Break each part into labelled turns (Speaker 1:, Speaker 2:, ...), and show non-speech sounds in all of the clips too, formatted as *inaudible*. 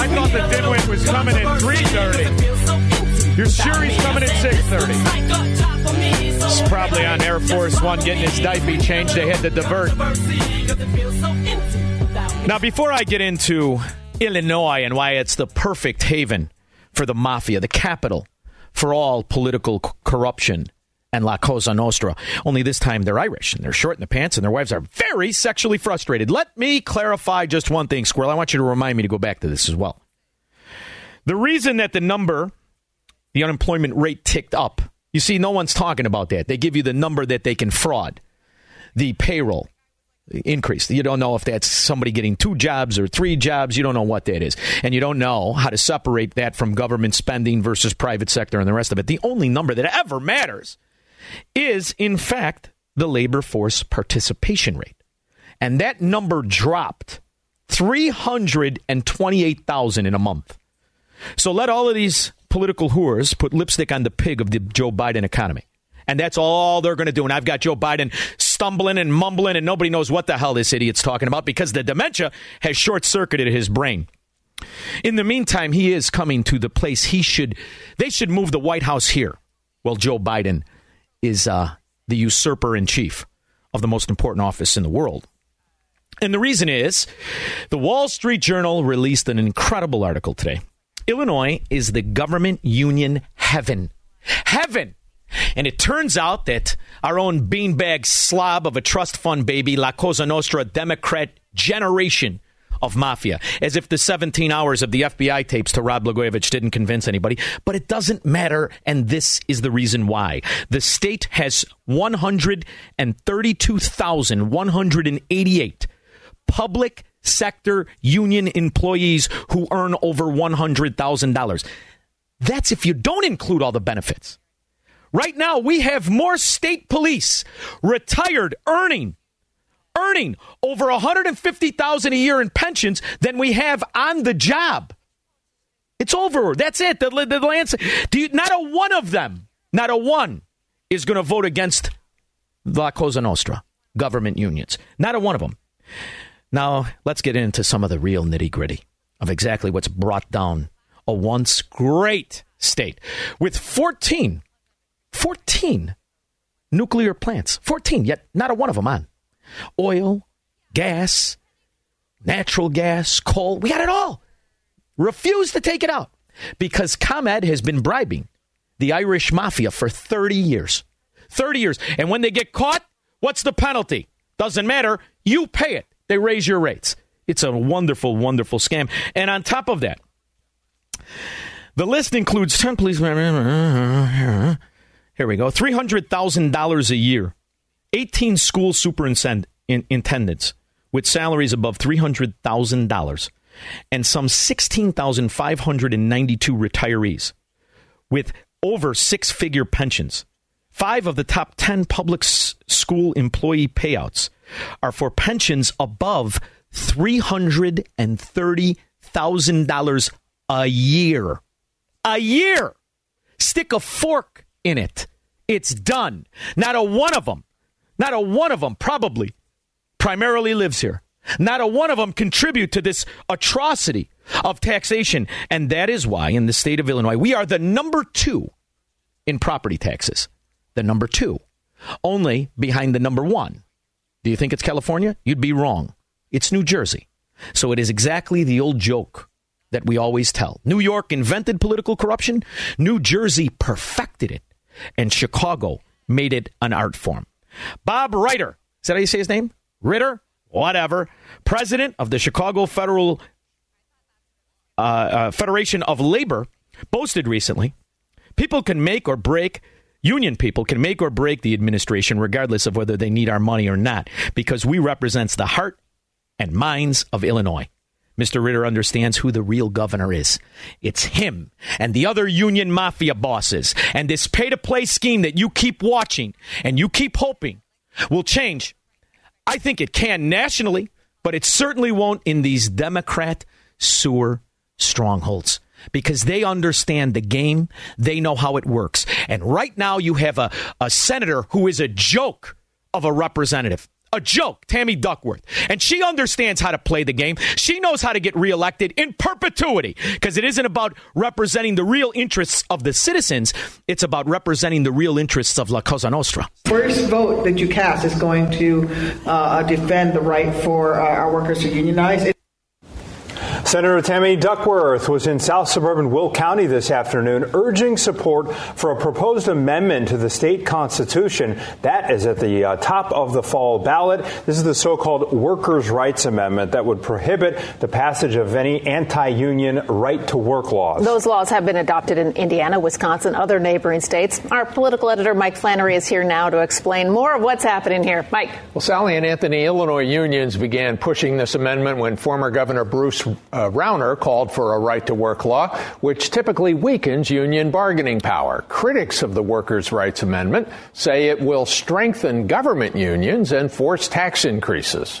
Speaker 1: I thought the dimwit was coming at 3.30. You're sure he's coming at 6.30? He's probably on Air Force One getting his diaper changed. They had to divert. Now, before I get into Illinois and why it's the perfect haven for the mafia, the capital for all political corruption and La Cosa Nostra. Only this time they're Irish and they're short in the pants and their wives are very sexually frustrated. Let me clarify just one thing, Squirrel. I want you to remind me to go back to this as well. The reason that the number, the unemployment rate ticked up, you see, no one's talking about that. They give you the number that they can fraud, the payroll increase. You don't know if that's somebody getting two jobs or three jobs. You don't know what that is. And you don't know how to separate that from government spending versus private sector and the rest of it. The only number that ever matters is, in fact, the labor force participation rate. And that number dropped 328,000 in a month. So let all of these political whores put lipstick on the pig of the Joe Biden economy. And that's all they're going to do. And I've got Joe Biden stumbling and mumbling, and nobody knows what the hell this idiot's talking about because the dementia has short circuited his brain. In the meantime, he is coming to the place he should, they should move the White House here. Well, Joe Biden is uh, the usurper in chief of the most important office in the world. And the reason is the Wall Street Journal released an incredible article today. Illinois is the government union heaven. Heaven! And it turns out that our own beanbag slob of a trust fund baby, La Cosa Nostra Democrat generation of mafia, as if the 17 hours of the FBI tapes to Rod Blagojevich didn't convince anybody. But it doesn't matter, and this is the reason why. The state has 132,188 public sector union employees who earn over $100,000. That's if you don't include all the benefits. Right now, we have more state police retired earning earning over 150,000 a year in pensions than we have on the job. It's over. That's it. The, the Lance, do you, not a one of them, not a one, is going to vote against La Cosa Nostra government unions. Not a one of them. Now, let's get into some of the real nitty gritty of exactly what's brought down a once great state with 14, 14 nuclear plants. 14, yet not a one of them on. Oil, gas, natural gas, coal, we got it all. Refuse to take it out because ComEd has been bribing the Irish mafia for 30 years. 30 years. And when they get caught, what's the penalty? Doesn't matter. You pay it. They raise your rates. It's a wonderful, wonderful scam. And on top of that, the list includes 10 policemen. Here we go. $300,000 a year. 18 school superintendents with salaries above $300,000 and some 16,592 retirees with over six figure pensions. Five of the top 10 public school employee payouts are for pensions above $330,000 a year. A year. Stick a fork in it. It's done. Not a one of them, not a one of them probably primarily lives here. Not a one of them contribute to this atrocity of taxation. And that is why in the state of Illinois, we are the number two in property taxes. The number two. Only behind the number one. Do you think it's California? You'd be wrong. It's New Jersey. So it is exactly the old joke that we always tell. New York invented political corruption, New Jersey perfected it, and Chicago made it an art form. Bob Reiter, is that how you say his name? Ritter? Whatever. President of the Chicago Federal uh, uh, Federation of Labor boasted recently people can make or break union people can make or break the administration regardless of whether they need our money or not because we represents the heart and minds of Illinois. Mr. Ritter understands who the real governor is. It's him and the other union mafia bosses. And this pay to play scheme that you keep watching and you keep hoping will change. I think it can nationally, but it certainly won't in these Democrat sewer strongholds because they understand the game. They know how it works. And right now, you have a, a senator who is a joke of a representative a joke, Tammy Duckworth. And she understands how to play the game. She knows how to get reelected in perpetuity because it isn't about representing the real interests of the citizens, it's about representing the real interests of La Cosa Nostra.
Speaker 2: First vote that you cast is going to uh, defend the right for uh, our workers to unionize. It-
Speaker 3: Senator Tammy Duckworth was in south suburban Will County this afternoon urging support for a proposed amendment to the state constitution. That is at the uh, top of the fall ballot. This is the so called Workers' Rights Amendment that would prohibit the passage of any anti union right to work laws.
Speaker 4: Those laws have been adopted in Indiana, Wisconsin, other neighboring states. Our political editor, Mike Flannery, is here now to explain more of what's happening here. Mike.
Speaker 5: Well, Sally and Anthony, Illinois unions began pushing this amendment when former Governor Bruce uh, Uh, Rauner called for a right to work law, which typically weakens union bargaining power. Critics of the Workers' Rights Amendment say it will strengthen government unions and force tax increases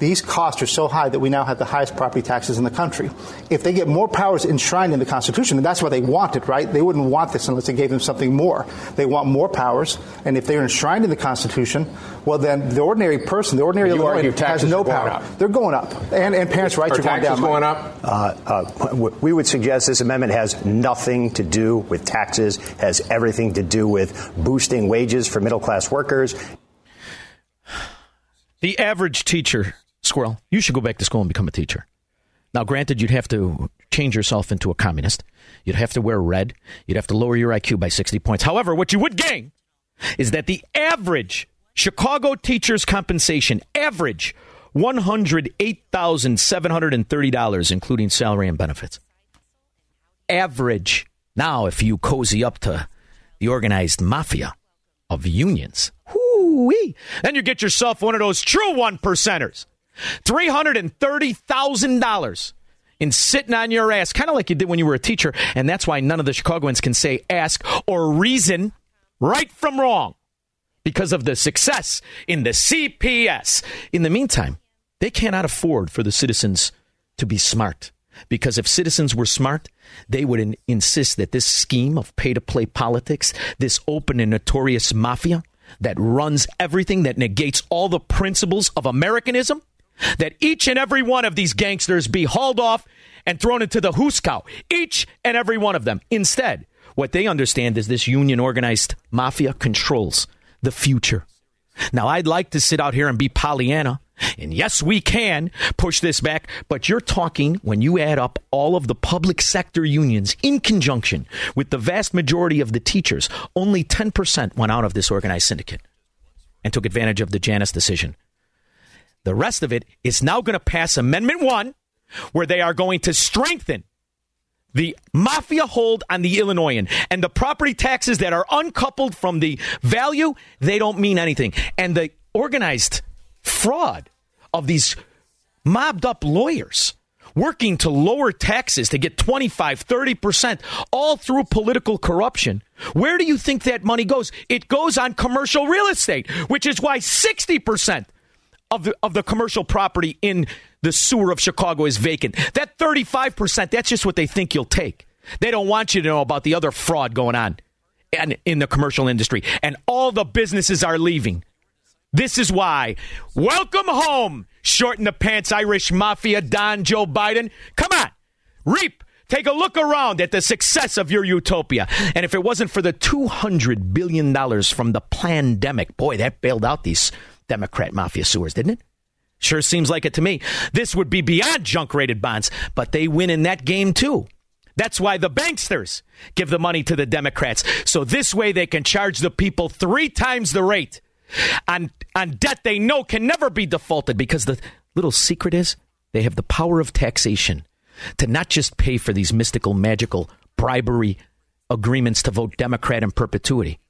Speaker 6: these costs are so high that we now have the highest property taxes in the country. If they get more powers enshrined in the Constitution, and that's why they want it, right? They wouldn't want this unless they gave them something more. They want more powers, and if they're enshrined in the Constitution, well, then the ordinary person, the ordinary Illinoisan has no power.
Speaker 5: Up.
Speaker 6: They're going up, and, and parents' rights
Speaker 5: are,
Speaker 6: are going down.
Speaker 5: going up? Uh,
Speaker 7: uh, we would suggest this amendment has nothing to do with taxes, has everything to do with boosting wages for middle class workers.
Speaker 1: The average teacher Squirrel, you should go back to school and become a teacher. Now, granted, you'd have to change yourself into a communist. You'd have to wear red. You'd have to lower your IQ by 60 points. However, what you would gain is that the average Chicago teacher's compensation, average $108,730, including salary and benefits. Average. Now, if you cozy up to the organized mafia of unions, then you get yourself one of those true one percenters $330,000 in sitting on your ass, kind of like you did when you were a teacher. And that's why none of the Chicagoans can say ask or reason right from wrong because of the success in the CPS. In the meantime, they cannot afford for the citizens to be smart. Because if citizens were smart, they would in- insist that this scheme of pay to play politics, this open and notorious mafia that runs everything, that negates all the principles of Americanism, that each and every one of these gangsters be hauled off and thrown into the hoosegow. Each and every one of them. Instead, what they understand is this union organized mafia controls the future. Now, I'd like to sit out here and be Pollyanna. And yes, we can push this back, but you're talking when you add up all of the public sector unions in conjunction with the vast majority of the teachers, only 10% went out of this organized syndicate and took advantage of the Janus decision. The rest of it is now going to pass Amendment 1, where they are going to strengthen the mafia hold on the Illinoisan and the property taxes that are uncoupled from the value, they don't mean anything. And the organized fraud of these mobbed up lawyers working to lower taxes to get 25, 30%, all through political corruption. Where do you think that money goes? It goes on commercial real estate, which is why 60% of the, of the commercial property in the sewer of Chicago is vacant. That 35%, that's just what they think you'll take. They don't want you to know about the other fraud going on in, in the commercial industry. And all the businesses are leaving. This is why. Welcome home, short in the pants Irish mafia Don Joe Biden. Come on, reap. Take a look around at the success of your utopia. And if it wasn't for the $200 billion from the pandemic, boy, that bailed out these Democrat mafia sewers, didn't it? Sure seems like it to me. This would be beyond junk rated bonds, but they win in that game too. That's why the banksters give the money to the Democrats. So this way they can charge the people three times the rate on, on debt they know can never be defaulted because the little secret is they have the power of taxation to not just pay for these mystical, magical bribery agreements to vote Democrat in perpetuity,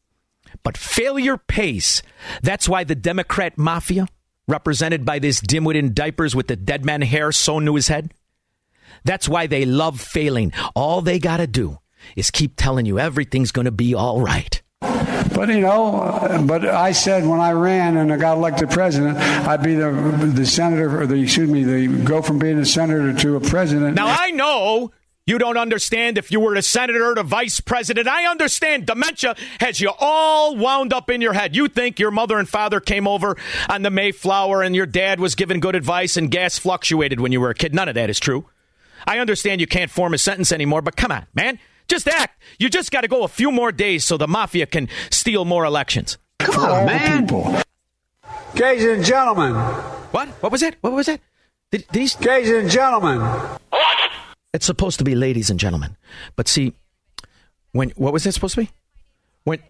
Speaker 1: but failure pays. That's why the Democrat mafia, represented by this dimwit in diapers with the dead man hair sewn to his head, that's why they love failing. All they got to do is keep telling you everything's going to be all right.
Speaker 8: But you know, uh, but I said when I ran and I got elected president, I'd be the the senator, or the excuse me, the go from being a senator to a president.
Speaker 1: Now I know you don't understand if you were a senator or to vice president. I understand dementia has you all wound up in your head. You think your mother and father came over on the Mayflower and your dad was giving good advice and gas fluctuated when you were a kid. None of that is true. I understand you can't form a sentence anymore, but come on, man. Just act. You just got to go a few more days so the mafia can steal more elections.
Speaker 8: Come on, man. People. Ladies and gentlemen.
Speaker 1: What? What was it? What was it? Did, these...
Speaker 8: Ladies and gentlemen.
Speaker 1: It's supposed to be ladies and gentlemen. But see, when what was it supposed to be? When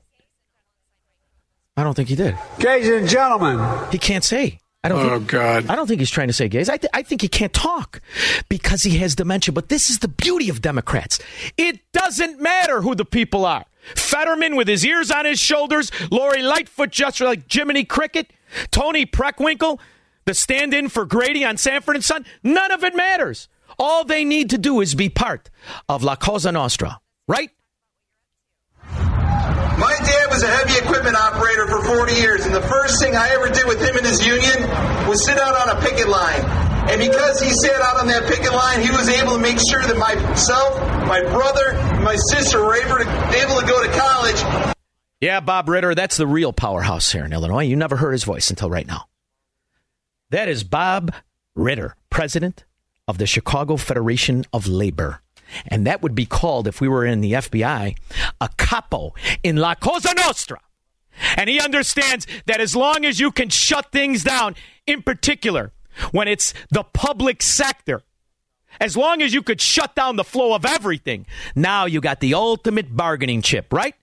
Speaker 1: I don't think he did.
Speaker 8: Ladies and gentlemen.
Speaker 1: He can't say. I don't.
Speaker 8: Oh
Speaker 1: think,
Speaker 8: God!
Speaker 1: I don't think he's trying to say gays. I, th- I think he can't talk because he has dementia. But this is the beauty of Democrats. It doesn't matter who the people are. Fetterman with his ears on his shoulders, Lori Lightfoot just like Jiminy Cricket, Toni Preckwinkle, the stand-in for Grady on Sanford and Son. None of it matters. All they need to do is be part of La Cosa Nostra, right?
Speaker 9: My dad was a heavy equipment operator for 40 years, and the first thing I ever did with him and his union was sit out on a picket line. And because he sat out on that picket line, he was able to make sure that myself, my brother, and my sister were able to, able to go to college.
Speaker 1: Yeah, Bob Ritter, that's the real powerhouse here in Illinois. You never heard his voice until right now. That is Bob Ritter, president of the Chicago Federation of Labor. And that would be called, if we were in the FBI, a capo in La Cosa Nostra. And he understands that as long as you can shut things down, in particular, when it's the public sector, as long as you could shut down the flow of everything, now you got the ultimate bargaining chip, right?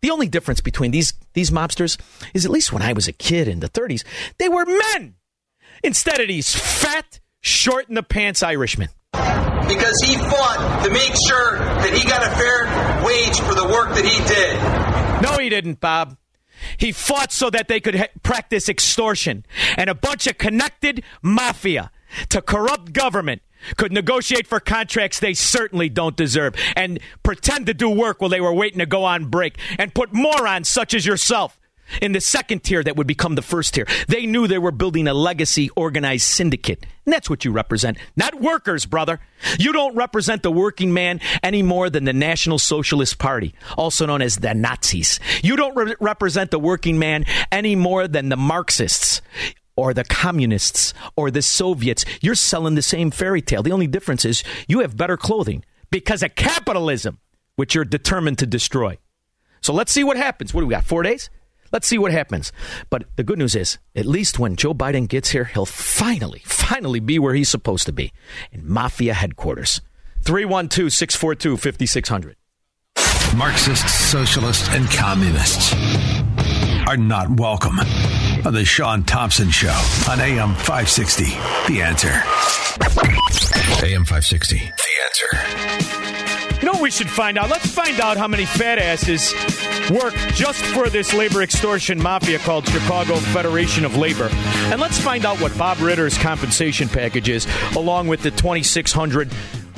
Speaker 1: The only difference between these, these mobsters is at least when I was a kid in the 30s, they were men instead of these fat, short in the pants Irishman.
Speaker 9: because he fought to make sure that he got a fair wage for the work that he did.
Speaker 1: No, he didn't, Bob. He fought so that they could ha- practice extortion and a bunch of connected mafia to corrupt government could negotiate for contracts they certainly don't deserve and pretend to do work while they were waiting to go on break and put morons such as yourself in the second tier that would become the first tier. They knew they were building a legacy organized syndicate. And that's what you represent. Not workers, brother. You don't represent the working man any more than the National Socialist Party, also known as the Nazis. You don't re- represent the working man any more than the Marxists or the communists or the Soviets. You're selling the same fairy tale. The only difference is you have better clothing because of capitalism, which you're determined to destroy. So let's see what happens. What do we got? Four days? Let's see what happens. But the good news is, at least when Joe Biden gets here, he'll finally, finally be where he's supposed to be in mafia headquarters. 312 642 5600.
Speaker 10: Marxists, socialists, and communists are not welcome on the Shaun Thompson Show on AM 560. The answer. AM 560. The answer.
Speaker 1: You know what we should find out? Let's find out how many fat asses work just for this labor extortion mafia called Chicago Federation of Labor. And let's find out what Bob Ritter's compensation package is, along with the 2,600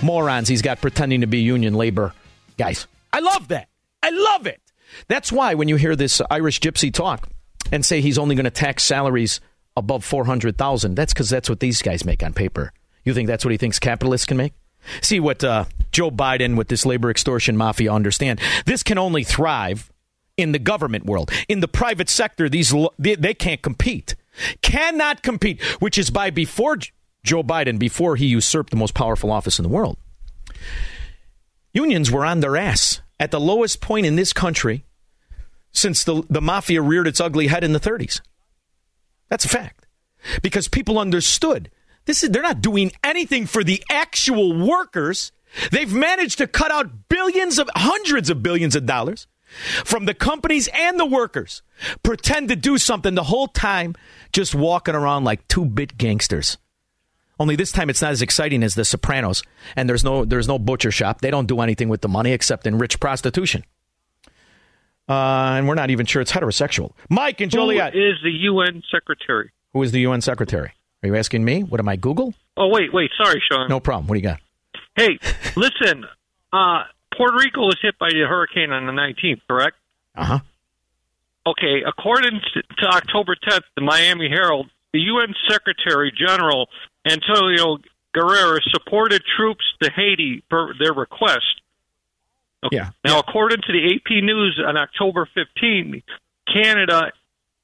Speaker 1: morons he's got pretending to be union labor guys. I love that. I love it. That's why when you hear this Irish gypsy talk and say he's only going to tax salaries above 400,000, that's because that's what these guys make on paper. You think that's what he thinks capitalists can make? See what uh, Joe Biden with this labor extortion mafia understand. This can only thrive in the government world. In the private sector, these they, they can't compete. Cannot compete, which is by before Joe Biden, before he usurped the most powerful office in the world. Unions were on their ass at the lowest point in this country since the, the mafia reared its ugly head in the 30s. That's a fact. because people understood this is they're not doing anything for the actual workers. They've managed to cut out billions of hundreds of billions of dollars from the companies and the workers. Pretend to do something the whole time, just walking around like two bit gangsters. Only this time it's not as exciting as The Sopranos, and there's no there's no butcher shop. They don't do anything with the money except enrich prostitution. Uh, and we're not even sure it's heterosexual. Mike and Joliet.
Speaker 11: Who is the UN secretary?
Speaker 1: Who is the UN secretary? Are you asking me? What am I, Google?
Speaker 11: Oh, wait, wait. Sorry, Shaun.
Speaker 1: No problem. What do you got?
Speaker 11: Hey, listen. Uh, Puerto Rico was hit by the hurricane on the 19th, correct?
Speaker 1: Uh huh.
Speaker 11: Okay, according to, to October 10th, the Miami Herald, the UN Secretary General Antonio Guerrero supported troops to Haiti per their request.
Speaker 1: Okay. Yeah.
Speaker 11: Now, according to the AP News on October 15th, Canada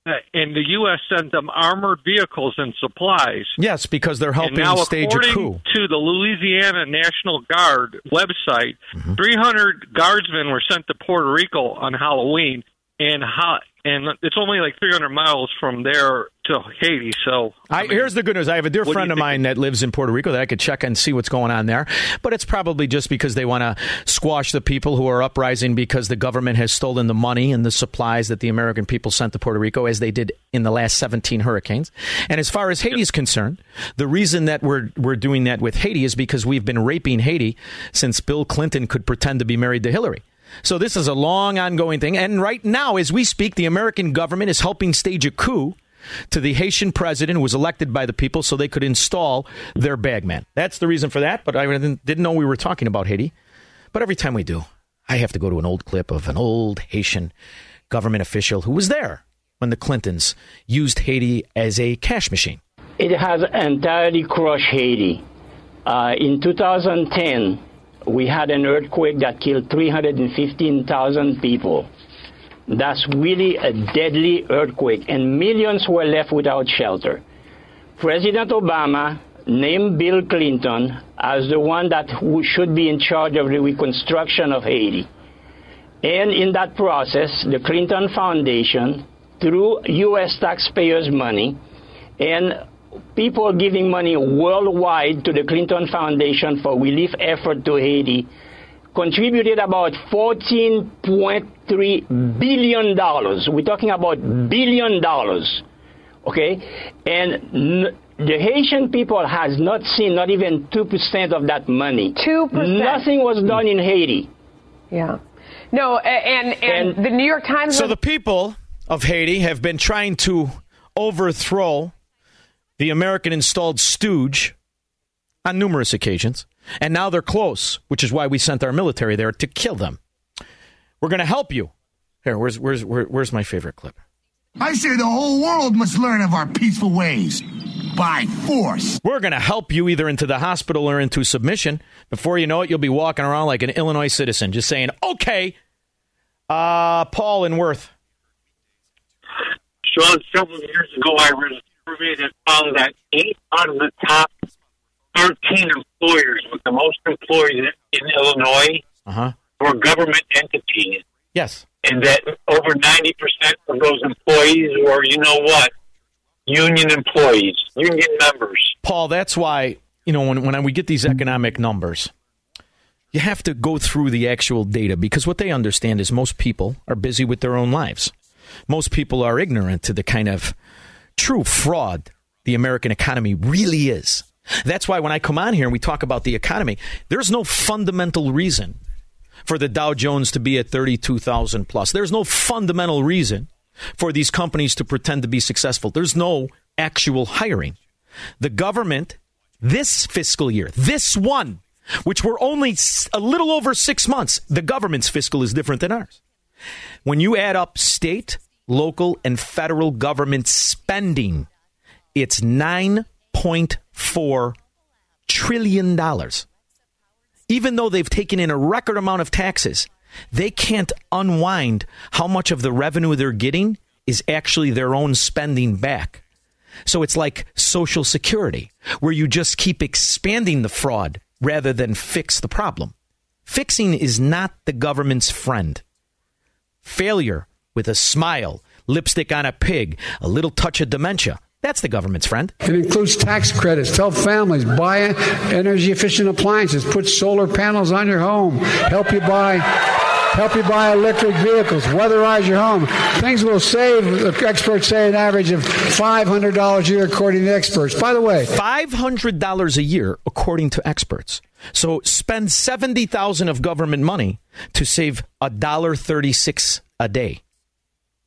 Speaker 11: Uh, and the U.S. sent them armored vehicles and supplies.
Speaker 1: Yes, because they're helping
Speaker 11: and now,
Speaker 1: stage a
Speaker 11: according
Speaker 1: coup.
Speaker 11: to the Louisiana National Guard website, mm-hmm. 300 guardsmen were sent to Puerto Rico on Halloween, and how, and it's only like 300 miles from there to Haiti. So
Speaker 1: I, here's the good news. I have a dear friend of mine that lives in Puerto Rico that I could check and see what's going on there. But it's probably just because they want to squash the people who are uprising because the government has stolen the money and the supplies that the American people sent to Puerto Rico, as they did in the last 17 hurricanes. And as far as Haiti is concerned, the reason that we're we're doing that with Haiti is because we've been raping Haiti since Bill Clinton could pretend to be married to Hillary. So this is a long ongoing thing. And right now, as we speak, the American government is helping stage a coup to the Haitian president who was elected by the people so they could install their bagman. That's the reason for that. But I didn't, know we were talking about Haiti. But every time we do, I have to go to an old clip of an old Haitian government official who was there when the Clintons used Haiti as a cash machine.
Speaker 12: It has entirely crushed Haiti. Uh, in 2010, we had an earthquake that killed 315,000 people. That's really a deadly earthquake, and millions were left without shelter. President Obama named Bill Clinton as the one that should be in charge of the reconstruction of Haiti. And in that process, the Clinton Foundation, through U.S. taxpayers' money, and people giving money worldwide to the Clinton Foundation for relief effort to Haiti, contributed about 14.3 billion dollars. We're talking about billion dollars, okay? And n- the Haitian people has not seen not even two percent of that money.
Speaker 13: Two percent.
Speaker 12: Nothing was done in Haiti.
Speaker 13: Yeah. No, a- and, and the New York Times.
Speaker 1: So the people of Haiti have been trying to overthrow the American installed stooge on numerous occasions. And now they're close, which is why we sent our military there to kill them. We're going to help you. Here, where's, where's, where, where's my favorite clip?
Speaker 14: I say the whole world must learn of our peaceful ways by force.
Speaker 1: We're going to help you either into the hospital or into submission. Before you know it, you'll be walking around like an Illinois citizen, just saying, okay. Uh, Paul and Worth.
Speaker 15: Shaun, several years ago, I read a survey that found that eight out of the top 13 employers with the most employees in Illinois
Speaker 1: Uh huh.
Speaker 15: were government entities.
Speaker 1: Yes.
Speaker 15: And that over 90% of those employees were, you know what, union employees, union members.
Speaker 1: Paul, that's why, you know, when, when we get these economic numbers, you have to go through the actual data because what they understand is most people are busy with their own lives. Most people are ignorant to the kind of true fraud the American economy really is. That's why when I come on here and we talk about the economy, there's no fundamental reason for the Dow Jones to be at 32,000 plus. There's no fundamental reason for these companies to pretend to be successful. There's no actual hiring. The government, this fiscal year, this one, which we're only a little over six months, the government's fiscal is different than ours. When you add up state, local, and federal government spending, it's $9.4 trillion. Even though they've taken in a record amount of taxes, they can't unwind how much of the revenue they're getting is actually their own spending back. So it's like Social Security, where you just keep expanding the fraud rather than fix the problem. Fixing is not the government's friend. Failure with a smile, lipstick on a pig, a little touch of dementia, That's the government's friend.
Speaker 8: It includes tax credits. Tell families buy energy efficient appliances. Put solar panels on your home. Help you buy help you buy electric vehicles, weatherize your home. Things will save, experts say, an average of $500 a year, according to experts. By the way,
Speaker 1: $500 a year, according to experts. So spend 70000 of government money to save $1.36 a day.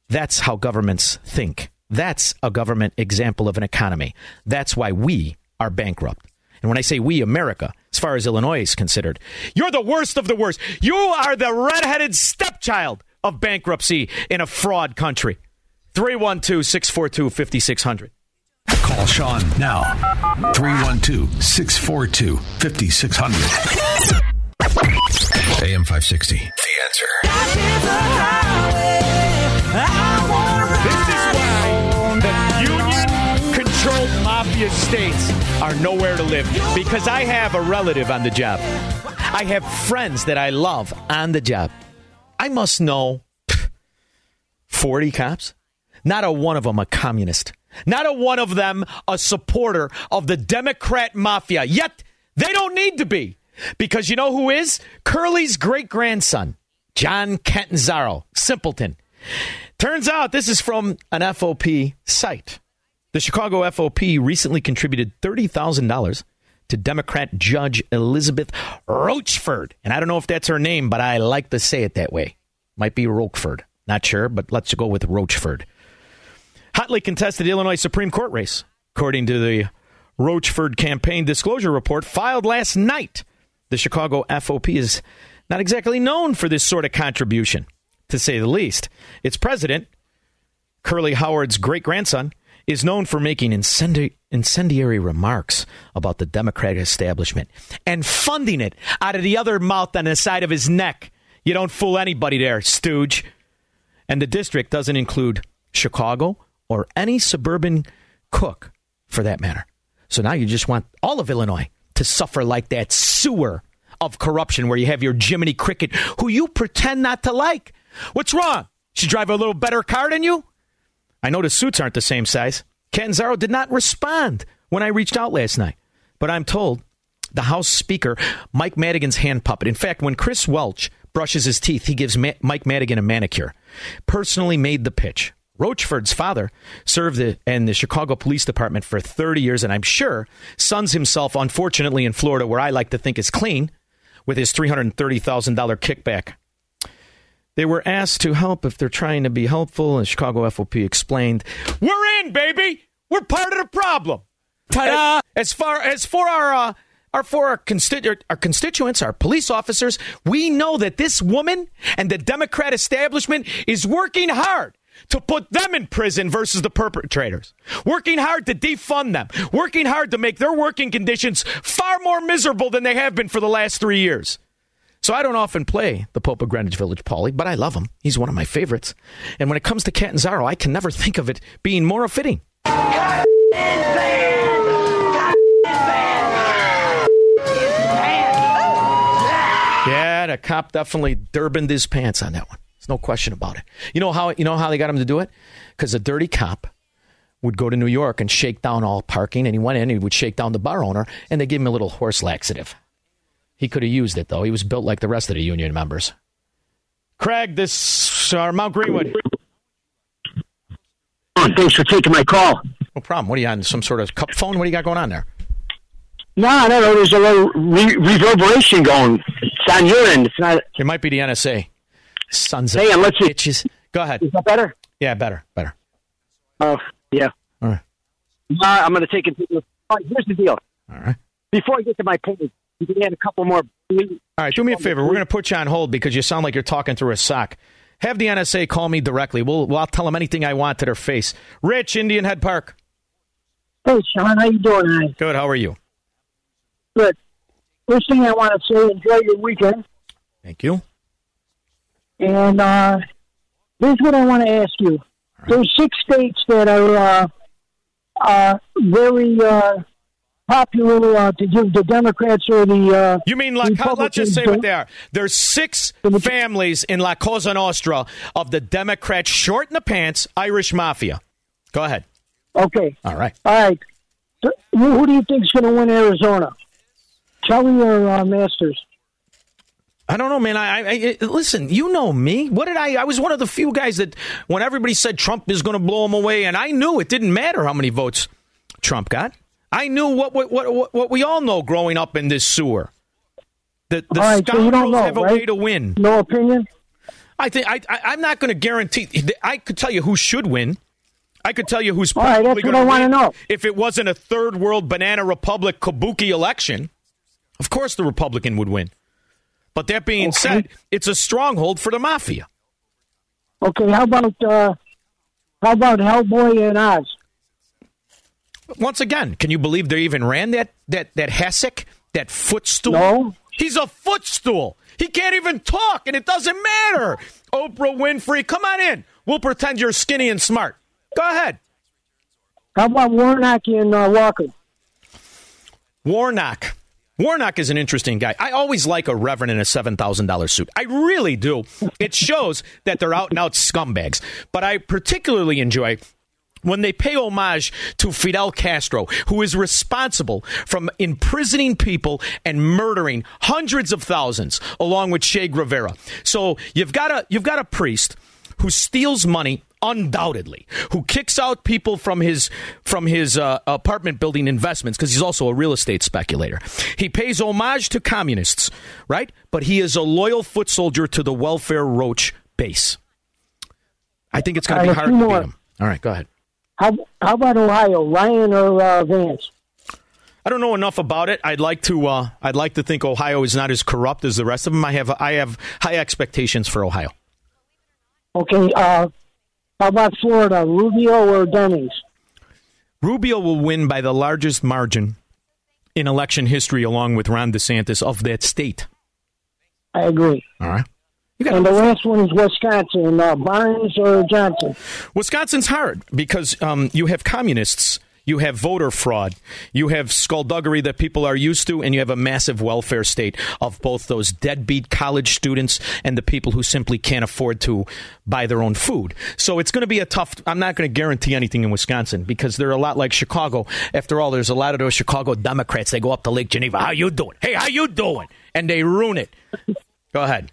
Speaker 1: That's how governments think. That's a government example of an economy. That's why we are bankrupt. And when I say we, America, as far as Illinois is considered, you're the worst of the worst. You are the redheaded stepchild of bankruptcy in a fraud country. 312 642 5600.
Speaker 10: Call Shaun now. 312 642 5600. AM 560. The answer.
Speaker 1: This is why the union controlled mafia states are nowhere to live because I have a relative on the job. I have friends that I love on the job. I must know 40 cops. Not a one of them a communist. Not a one of them a supporter of the Democrat mafia. Yet they don't need to be. Because you know who is? Curly's great grandson, John Catanzara, simpleton. Turns out this is from an FOP site. The Chicago FOP recently contributed $30,000 to Democrat Judge Elizabeth Roachford. And I don't know if that's her name, but I like to say it that way. Might be Roachford. Not sure, but let's go with Roachford. Hotly contested Illinois Supreme Court race, according to the Roachford campaign disclosure report filed last night. The Chicago FOP is not exactly known for this sort of contribution, to say the least. Its president, Curly Howard's great grandson, is known for making incendi- incendiary remarks about the Democratic establishment and funding it out of the other mouth on the side of his neck. You don't fool anybody there, stooge. And the district doesn't include Chicago or any suburban cook, for that matter. So now you just want all of Illinois to suffer like that sewer of corruption where you have your Jiminy Cricket, who you pretend not to like. What's wrong? She drive a little better car than you? I the suits aren't the same size. Catanzara did not respond when I reached out last night. But I'm told the House Speaker, Mike Madigan's hand puppet. In fact, when Chris Welch brushes his teeth, he gives Ma- Mike Madigan a manicure. Personally made the pitch. Roachford's father served in the Chicago Police Department for 30 years, and I'm sure suns himself, unfortunately, in Florida, where I like to think is clean, with his $330,000 kickback. They were asked to help if they're trying to be helpful, and Chicago FOP explained, "We're in, baby. We're part of the problem." Ta-da! As far as for our uh, our for our, constitu- our constituents, our police officers, we know that this woman and the Democrat establishment is working hard to put them in prison versus the perpetrators. Working hard to defund them. Working hard to make their working conditions far more miserable than they have been for the last three years. So I don't often play the Pope of Greenwich Village, Paulie, but I love him. He's one of my favorites. And when it comes to Catanzara, I can never think of it being more fitting. Yeah, the cop definitely durbined his pants on that one. There's no question about it. You know how you know how they got him to do it? Because a dirty cop would go to New York and shake down all parking, and he went in and he would shake down the bar owner, and they gave him a little horse laxative. He could have used it though. He was built like the rest of the union members. Craig, this uh, Mount Greenwood.
Speaker 16: Thanks for taking my call.
Speaker 1: No problem. What are you on? Some sort of cup phone? What do you got going on there?
Speaker 16: No, I don't know. There's a little re- reverberation going. It's on your end. It's not.
Speaker 1: It might be the NSA. Sons
Speaker 16: Hey,
Speaker 1: of
Speaker 16: let's see.
Speaker 1: bitches. Go ahead.
Speaker 16: Is that better?
Speaker 1: Yeah, better, better.
Speaker 16: Oh, yeah.
Speaker 1: All right.
Speaker 16: Uh, I'm going to take it. All right, here's the deal.
Speaker 1: All right.
Speaker 16: Before I get to my point, can add a couple more.
Speaker 1: All right, do me a favor. We're going to put you on hold because you sound like you're talking through a sock. Have the NSA call me directly. We'll, well, I'll tell them anything I want to their face. Rich, Indian Head Park.
Speaker 17: Hey, Shaun, how you doing tonight?
Speaker 1: Good. How are you?
Speaker 17: Good. First thing I want to say, enjoy your weekend.
Speaker 1: Thank you.
Speaker 17: And uh, here's what I want to ask you. There's six states that are uh, uh, very uh, popular uh, to give the Democrats or the. Uh,
Speaker 1: You mean La Co- Let's just say what they are. There's six families in La Cosa Nostra of the Democrat short in the pants Irish mafia. Go ahead.
Speaker 17: Okay.
Speaker 1: All right.
Speaker 17: All right. So, who, who do you think's going to win Arizona? Kelly or uh, Masters?
Speaker 1: I don't know, man. I, I, I listen. You know me. What did I? I was one of the few guys that when everybody said Trump is going to blow him away, and I knew it didn't matter how many votes Trump got. I knew what what what, what we all know growing up in this sewer. The, the
Speaker 17: right, so you don't know,
Speaker 1: have a
Speaker 17: right?
Speaker 1: way to win.
Speaker 17: No opinion.
Speaker 1: I think I, I I'm not going to guarantee. I could tell you who should win. I could tell you who's probably
Speaker 17: what
Speaker 1: going
Speaker 17: I wanna
Speaker 1: win
Speaker 17: know.
Speaker 1: if it wasn't a third world banana republic kabuki election. Of course, the Republican would win. But that being
Speaker 17: Okay.
Speaker 1: said, it's a stronghold for the mafia.
Speaker 17: Okay. How about uh, how about Hellboy and Oz?
Speaker 1: Once again, can you believe they even ran that that that Hasek, that footstool?
Speaker 17: No.
Speaker 1: He's a footstool. He can't even talk, and it doesn't matter. Oprah Winfrey, come on in. We'll pretend you're skinny and smart. Go ahead.
Speaker 17: How about Warnock and uh, Walker?
Speaker 1: Warnock. Warnock is an interesting guy. I always like a reverend in a $7,000 suit. I really do. It shows that they're out and out scumbags. But I particularly enjoy when they pay homage to Fidel Castro, who is responsible from imprisoning people and murdering hundreds of thousands, along with Che Guevara. So you've got a you've got a priest who steals money undoubtedly who kicks out people from his from his uh, apartment building investments because he's also a real estate speculator. He pays homage to communists right? But he is a loyal foot soldier to the welfare roach base. I think it's going to be hard to beat him. All right go ahead
Speaker 17: How how about Ohio? Ryan or uh, Vance?
Speaker 1: I don't know enough about it. I'd like to. Uh, I'd like to think Ohio is not as corrupt as the rest of them. I have. I have high expectations for Ohio.
Speaker 17: Okay. Uh, how about Florida? Rubio or Demings?
Speaker 1: Rubio will win by the largest margin in election history, along with Ron DeSantis of that state.
Speaker 17: I agree.
Speaker 1: All right.
Speaker 17: And the last one is Wisconsin. Uh, Barnes or Johnson?
Speaker 1: Wisconsin's hard because um, you have communists, you have voter fraud, you have skullduggery that people are used to, and you have a massive welfare state of both those deadbeat college students and the people who simply can't afford to buy their own food. So it's going to be a tough. I'm not going to guarantee anything in Wisconsin because they're a lot like Chicago. After all, there's a lot of those Chicago Democrats. They go up to Lake Geneva. How you doing? Hey, how you doing? And they ruin it. Go ahead.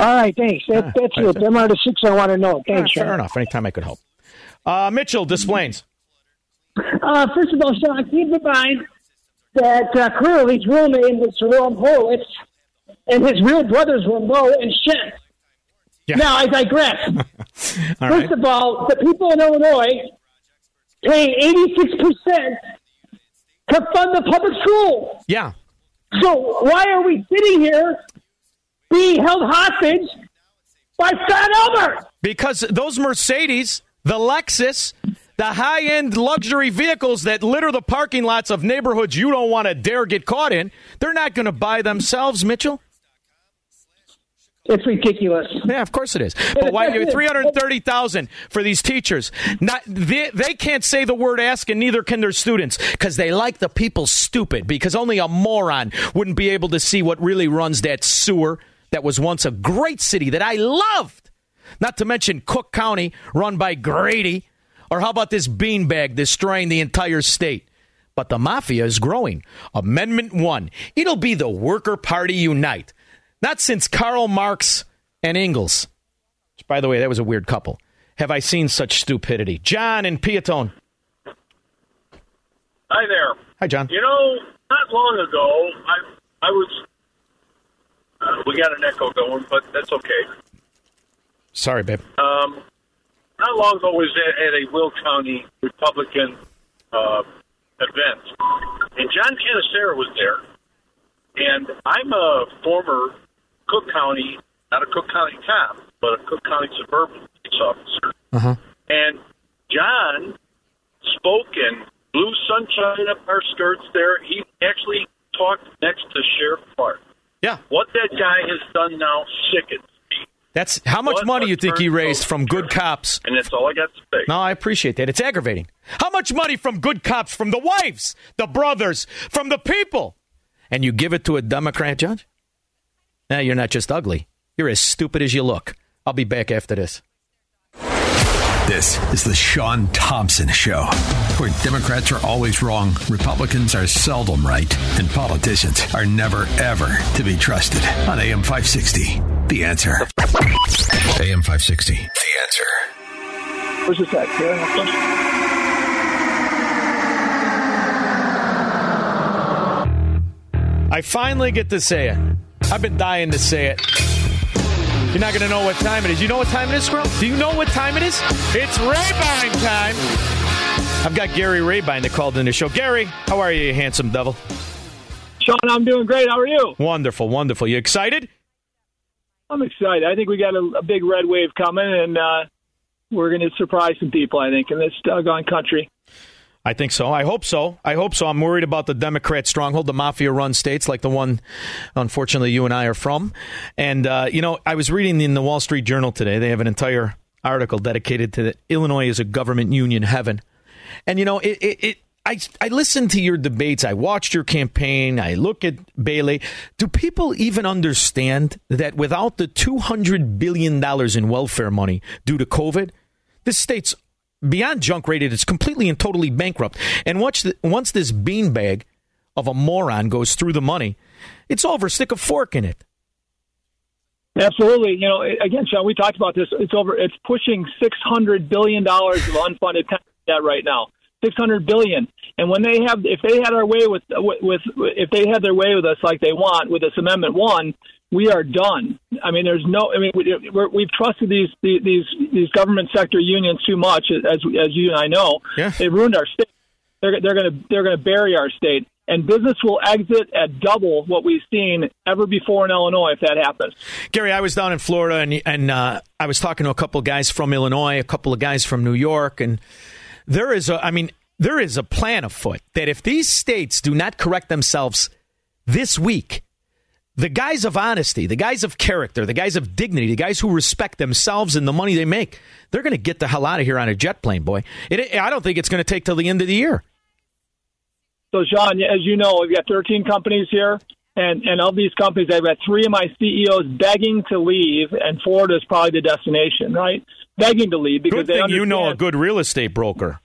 Speaker 17: All right, thanks. That, that's it. Them are the six I want to know. Thanks,
Speaker 1: Fair enough. Anytime I could help. Uh, Mitchell, Des Plaines.
Speaker 18: Uh, first of all, Shaun, keep in mind that uh, Curly's real name was Jerome Horowitz, and his real brothers were Moe and Shemp. Now, I digress. *laughs*
Speaker 1: All
Speaker 18: First
Speaker 1: right.
Speaker 18: of all, the people in Illinois pay 86% to fund the public school.
Speaker 1: Yeah.
Speaker 18: So why are we sitting here being held hostage by Fat Elmer?
Speaker 1: Because those Mercedes, the Lexus, the high end luxury vehicles that litter the parking lots of neighborhoods you don't want to dare get caught in, they're not going to buy themselves, Mitchell.
Speaker 18: It's ridiculous.
Speaker 1: Yeah, of course it is. But why you three hundred thirty thousand for these teachers? Not they, they can't say the word ask, and neither can their students because they like the people stupid. Because only a moron wouldn't be able to see what really runs that sewer that was once a great city that I loved. Not to mention Cook County, run by Grady. Or how about this beanbag destroying the entire state? But the mafia is growing. Amendment 1. It'll be the Worker Party Unite. Not since Karl Marx and Engels. Which, by the way, that was a weird couple. Have I seen such stupidity? John and Peotone.
Speaker 19: Hi there.
Speaker 1: Hi, John.
Speaker 19: You know, not long ago, I I was. We got an echo going, but that's okay.
Speaker 1: Sorry, babe.
Speaker 19: Um, not long ago, I was at, at a Will County Republican uh, event, and John Canacera was there. And I'm a former Cook County, not a Cook County cop, but a Cook County suburban police officer.
Speaker 1: Uh-huh.
Speaker 19: And John spoke and blew sunshine up our skirts there. He actually talked next to Sheriff Clark.
Speaker 1: Yeah.
Speaker 19: What that guy has done now sickens me.
Speaker 1: That's how much
Speaker 19: What
Speaker 1: money you think he raised from good cops.
Speaker 19: And that's all I got to say.
Speaker 1: No, I appreciate that. It's aggravating. How much money from good cops, from the wives, the brothers, from the people? And you give it to a Democrat judge? Now, you're not just ugly. You're as stupid as you look. I'll be back after this.
Speaker 10: This is the Shaun Thompson Show, where Democrats are always wrong, Republicans are seldom right, and politicians are never, ever to be trusted. On AM 560, The Answer. AM 560, The Answer.
Speaker 20: Where's this at?
Speaker 1: I finally get to say it. I've been dying to say it. You're not going to know what time it is. You know what time it is, Squirrel? Do you know what time it is? It's Rabine time. I've got Gary Rabine that called in the show. Gary, how are you, you handsome devil?
Speaker 20: Shaun, I'm doing great. How are you?
Speaker 1: Wonderful, wonderful. You excited?
Speaker 20: I'm excited. I think we got a, a big red wave coming, and uh, we're going to surprise some people, I think, in this doggone country.
Speaker 1: I think so. I hope so. I hope so. I'm worried about the Democrat stronghold, the mafia run states like the one, unfortunately, you and I are from. And, uh, you know, I was reading in the Wall Street Journal today, they have an entire article dedicated to the, Illinois is a government union heaven. And, you know, it, it, it I, I listened to your debates. I watched your campaign. I look at Bailey. Do people even understand that without the $200 billion in welfare money due to COVID, this state's beyond junk rated. It's completely and totally bankrupt. And once the, once this beanbag of a moron goes through the money, it's over. Stick a fork in it.
Speaker 20: Absolutely. You know, again, Shaun, we talked about this. It's over. It's pushing six hundred billion dollars of unfunded debt right now. Six hundred billion. And when they have, if they had our way with, with, if they had their way with us like they want with this amendment one, we are done. I mean, there's no. I mean, we have trusted these these these government sector unions too much, as as you and I know.
Speaker 1: Yeah.
Speaker 20: They ruined our state. They're they're going to they're going to bury our state, and business will exit at double what we've seen ever before in Illinois if that happens.
Speaker 1: Gary, I was down in Florida, and and uh, I was talking to a couple of guys from Illinois, a couple of guys from New York, and there is a. I mean, there is a plan afoot that if these states do not correct themselves this week the guys of honesty, the guys of character, the guys of dignity, the guys who respect themselves and the money they make, they're going to get the hell out of here on a jet plane, boy. It, I don't think it's going to take till the end of the year.
Speaker 20: So, Shaun, as you know, we've got 13 companies here, and, and of these companies, I've got three of my CEOs begging to leave, and Florida is probably the destination, right? Begging to leave because they
Speaker 1: you know a good real estate broker.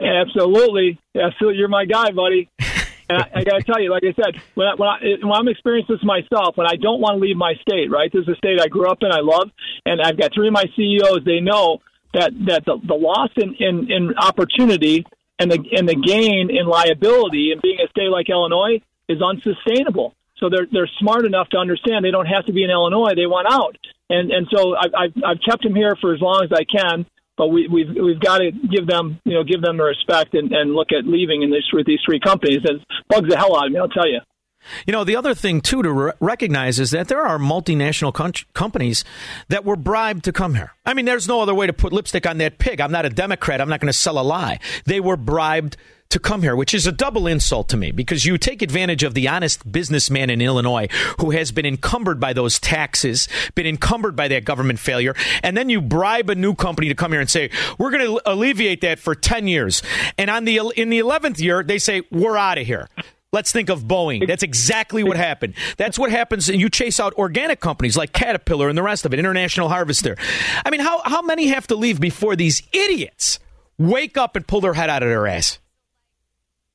Speaker 20: Absolutely, absolutely. You're my guy, buddy. *laughs* And I, I got to tell you, like I said, when, I, when, I, when I'm experiencing this myself, when I don't want to leave my state, right? This is a state I grew up in, I love, and I've got three of my CEOs. They know that that the, the loss in, in, in opportunity and the and the gain in liability in being a state like Illinois is unsustainable. So they're they're smart enough to understand they don't have to be in Illinois. They want out, and and so I've I've, I've kept them here for as long as I can but we, we've we've got to give them you know give them the respect and, and look at leaving in this with these three companies. It bugs the hell out of me. I'll tell you.
Speaker 1: You know, the other thing, too, to re- recognize is that there are multinational com- companies that were bribed to come here. I mean, there's no other way to put lipstick on that pig. I'm not a Democrat. I'm not going to sell a lie. They were bribed to come here, which is a double insult to me because you take advantage of the honest businessman in Illinois who has been encumbered by those taxes, been encumbered by that government failure, and then you bribe a new company to come here and say, "We're going to alleviate that for 10 years." And on the in the 11th year, they say, "We're out of here." Let's think of Boeing. That's exactly what happened. That's what happens. And you chase out organic companies like Caterpillar and the rest of it, International Harvester. I mean, how, how many have to leave before these idiots wake up and pull their head out of their ass?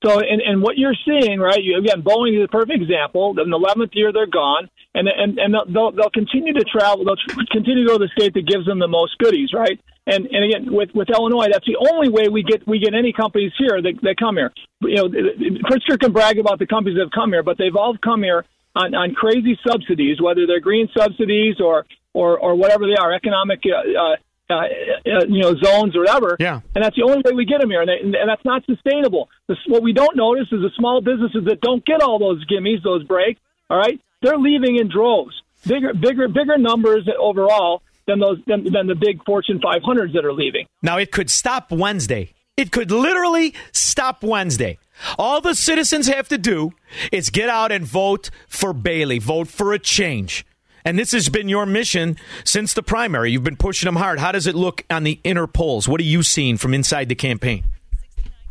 Speaker 20: So, and, and what you're seeing, right? You, again, Boeing is a perfect example. In the 11th year, they're gone, and and and they'll they'll continue to travel. They'll continue to go to the state that gives them the most goodies, right? And and again, with with Illinois, that's the only way we get we get any companies here that, that come here. You know, Pritzker can brag about the companies that have come here, but they've all come here on on crazy subsidies, whether they're green subsidies or or or whatever they are, economic. Uh, uh, uh, you know zones or whatever.
Speaker 1: Yeah.
Speaker 20: And that's the only way we get them here, and, they, and that's not sustainable. This, what we don't notice is the small businesses that don't get all those gimmies, those breaks. All right, they're leaving in droves, bigger, bigger, bigger numbers overall than those than, than the big Fortune 500s that are leaving.
Speaker 1: Now it could stop Wednesday. It could literally stop Wednesday. All the citizens have to do is get out and vote for Bailey, vote for a change. And this has been your mission since the primary. You've been pushing them hard. How does it look on the inner polls? What are you seeing from inside the campaign?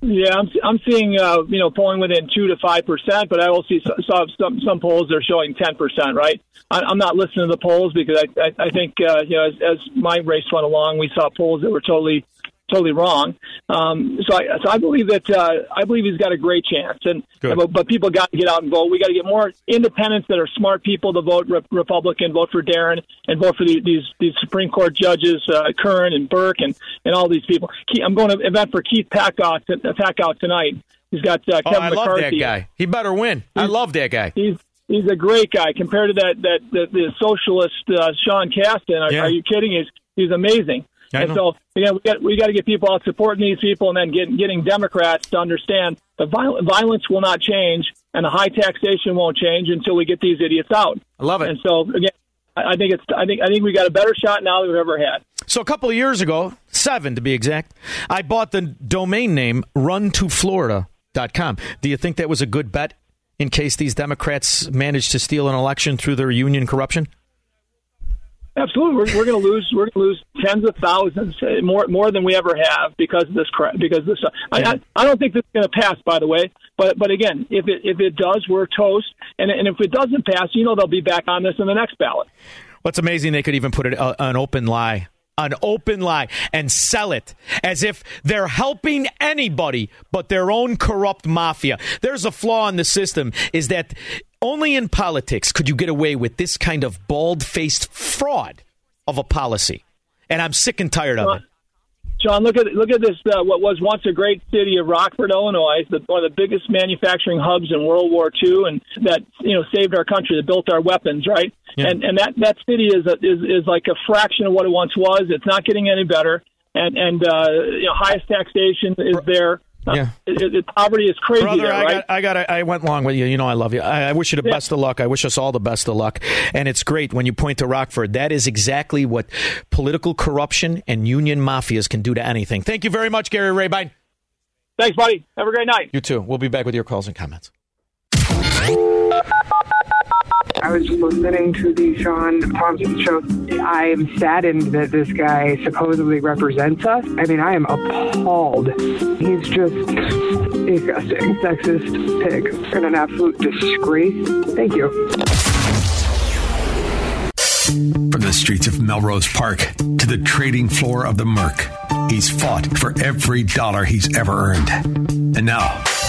Speaker 20: Yeah, I'm I'm seeing uh, you know polling within two to five percent, but I will see some some, some polls that are showing ten percent. Right, I, I'm not listening to the polls because I I, I think uh, you know as, as my race went along, we saw polls that were totally totally wrong. Um, so, I, so I believe that uh, I believe he's got a great chance. And but, but people got to get out and vote. We got to get more independents that are smart people to vote re- Republican, vote for Darren, and vote for the, these these Supreme Court judges, uh, Curran and Burke, and and all these people. I'm going to event for Keith Pekau, Pekau tonight. He's got uh, Kevin
Speaker 1: oh, I
Speaker 20: McCarthy.
Speaker 1: love that guy. He better win. I love that guy.
Speaker 20: He's he's a great guy compared to that that the, the socialist uh, Sean Casten. Are,
Speaker 1: Yeah.
Speaker 20: are you kidding? He's he's amazing.
Speaker 1: I
Speaker 20: and
Speaker 1: know.
Speaker 20: so again, we got we got to get people out supporting these people, and then getting getting Democrats to understand that viol- violence will not change, and the high taxation won't change until we get these idiots out.
Speaker 1: I love it.
Speaker 20: And so again, I think it's I think I think we got a better shot now than we've ever had.
Speaker 1: So a couple of years ago, seven to be exact, I bought the domain name runtoflorida.com. Do you think that was a good bet in case these Democrats managed to steal an election through their union corruption?
Speaker 20: Absolutely, we're, we're going to lose. We're going to lose tens of thousands, uh, more more than we ever have because of this. Because this, I, I, I don't think this is going to pass. By the way, but but again, if it if it does, we're toast. And and if it doesn't pass, you know they'll be back on this in the next ballot.
Speaker 1: What's amazing, they could even put it uh, an open lie, an open lie, and sell it as if they're helping anybody but their own corrupt mafia. There's a flaw in the system: is that only in politics could you get away with this kind of bald-faced fraud of a policy. And I'm sick and tired of it.
Speaker 20: John, look at look at this. Uh, what was once a great city of Rockford, Illinois, the, one of the biggest manufacturing hubs in World War II, and that you know saved our country, that built our weapons, right? And and that that city is a, is is like a fraction of what it once was. It's not getting any better, and and uh, you know highest taxation is there.
Speaker 1: Yeah.
Speaker 20: it, it, poverty is crazy
Speaker 1: Brother,
Speaker 20: there,
Speaker 1: I
Speaker 20: right?
Speaker 1: got, I got, I went along with you. You know, I love you. I, I wish you the best of luck. I wish us all the best of luck. And it's great when you point to Rockford. That is exactly what political corruption and union mafias can do to anything. Thank you very much, Gary Rabine.
Speaker 20: Thanks, buddy. Have a great night.
Speaker 1: You too. We'll be back with your calls and comments.
Speaker 21: I was listening to the Shaun Thompson show. I'm saddened that this guy supposedly represents us. I mean, I am appalled. He's just disgusting, sexist pig, and an absolute disgrace. Thank you.
Speaker 10: From the streets of Melrose Park to the trading floor of the Merc, he's fought for every dollar he's ever earned. And now,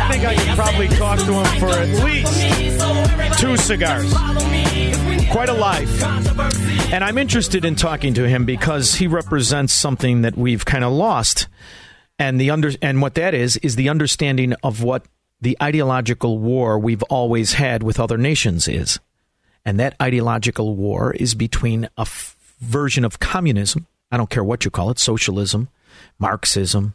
Speaker 1: I think I could probably talk to him for at least two cigars. Quite a life. And I'm interested in talking to him because he represents something that we've kind of lost. And the under and what that is is the understanding of what the ideological war we've always had with other nations is. And that ideological war is between a f- version of communism, I don't care what you call it, socialism, Marxism,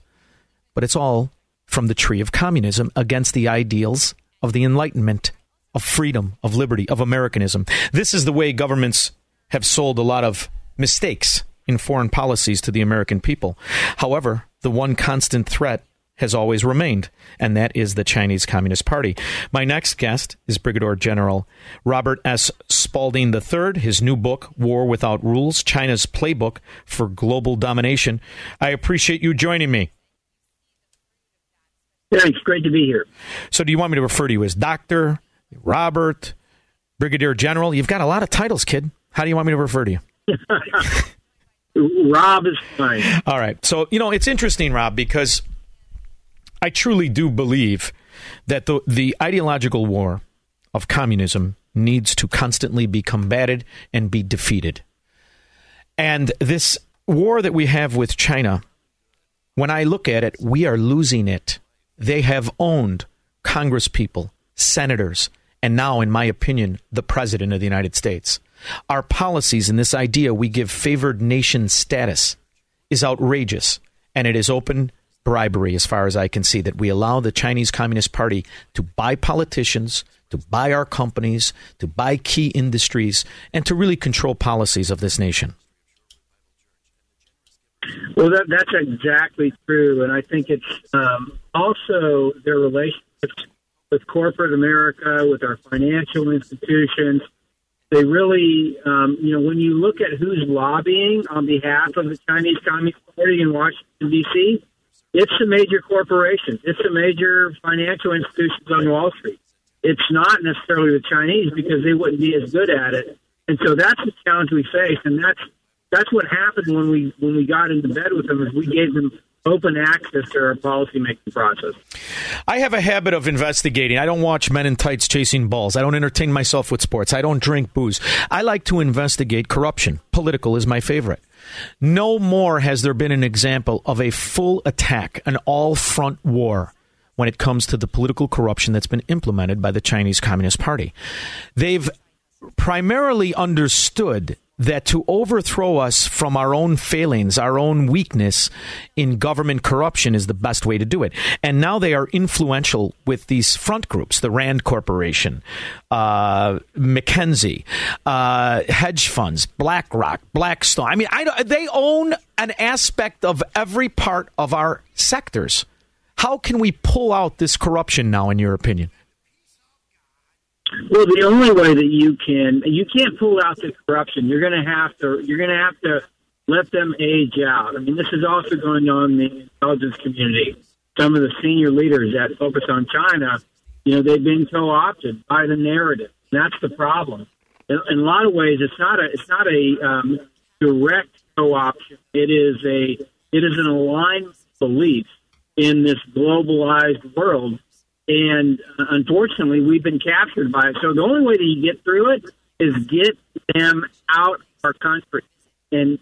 Speaker 1: but it's all from the tree of communism against the ideals of the Enlightenment, of freedom, of liberty, of Americanism. This is the way governments have sold a lot of mistakes in foreign policies to the American people. However, the one constant threat has always remained, and that is the Chinese Communist Party. My next guest is Brigadier General Robert S. Spalding III. His new book, War Without Rules China's Playbook for Global Domination. I appreciate you joining me.
Speaker 22: Thanks. Great to be here.
Speaker 1: So, do you want me to refer to you as Doctor, Robert, Brigadier General? You've got a lot of titles, kid. How do you want me to refer to you? *laughs*
Speaker 22: Rob is fine.
Speaker 1: All right. So, you know, it's interesting, Rob, because I truly do believe that the, the ideological war of communism needs to constantly be combated and be defeated. And this war that we have with China, when I look at it, we are losing it. They have owned Congress people, senators, and now, in my opinion, the President of the United States. Our policies and this idea we give favored nation status is outrageous, and it is open bribery, as far as I can see, that we allow the Chinese Communist Party to buy politicians, to buy our companies, to buy key industries, and to really control policies of this nation.
Speaker 22: Well, that, that's exactly true, and I think it's um, also their relationships with corporate America, with our financial institutions. They really, um, you know, when you look at who's lobbying on behalf of the Chinese Communist Party in Washington D.C., it's the major corporations, it's the major financial institutions on Wall Street. It's not necessarily the Chinese because they wouldn't be as good at it, and so that's the challenge we face, and that's that's what happened when we when we got into bed with them is we gave them open access to our policymaking process.
Speaker 1: I have a habit of investigating. I don't watch men in tights chasing balls. I don't entertain myself with sports. I don't drink booze. I like to investigate corruption. Political is my favorite. No more has there been an example of a full attack, an all front war when it comes to the political corruption that's been implemented by the Chinese Communist Party. They've primarily understood that to overthrow us from our own failings, our own weakness in government corruption is the best way to do it. And now they are influential with these front groups, the Rand Corporation, uh, McKinsey, uh, hedge funds, BlackRock, Blackstone. I mean, I, they own an aspect of every part of our sectors. How can we pull out this corruption now, in your opinion?
Speaker 22: Well, the only way that you can you can't pull out the corruption. You're going to have to you're going to have to let them age out. I mean, this is also going on in the intelligence community. Some of the senior leaders that focus on China, you know, they've been co-opted by the narrative. And that's the problem. In, in, a lot of ways, it's not a it's not a um, direct co-option. It is a it is an aligned belief in this globalized world and uh, unfortunately, we've been captured by it. So the only way that you get through it is get them out of our country. And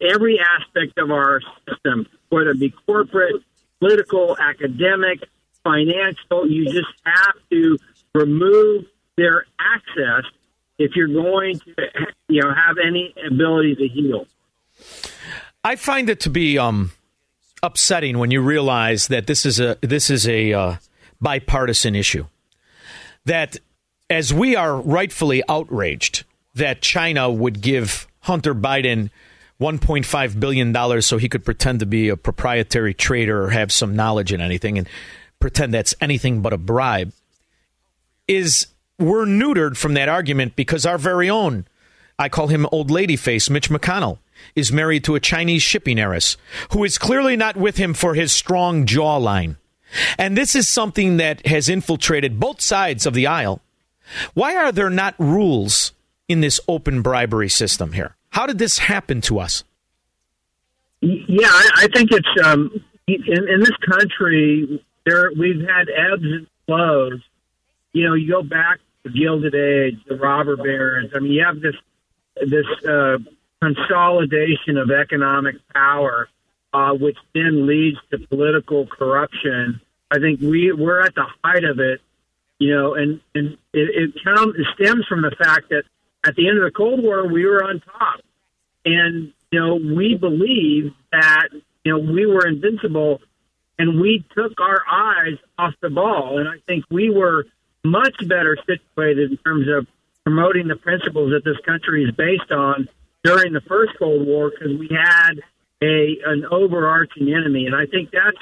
Speaker 22: every aspect of our system, whether it be corporate, political, academic, financial, you just have to remove their access if you're going to you know have any ability to heal.
Speaker 1: I find it to be um, upsetting when you realize that this is a this is a uh, bipartisan issue. That as we are rightfully outraged that China would give Hunter Biden $1.5 billion so he could pretend to be a proprietary trader or have some knowledge in anything and pretend that's anything but a bribe, is we're neutered from that argument because our very own, I call him old lady face, Mitch McConnell, is married to a Chinese shipping heiress who is clearly not with him for his strong jawline. And this is something that has infiltrated both sides of the aisle. Why are there not rules in this open bribery system here? How did this happen to us?
Speaker 22: Yeah, I, I think it's um, in, in this country. There, we've had ebbs and flows. You know, you go back to the Gilded Age, the robber barons. I mean, you have this this uh, consolidation of economic power uh, which then leads to political corruption. I think we we're at the height of it, you know, and and it, it, count, it stems from the fact that at the end of the Cold War we were on top, and you know we believed that you know we were invincible, and we took our eyes off the ball, and I think we were much better situated in terms of promoting the principles that this country is based on during the first Cold War because we had a an overarching enemy, and I think that's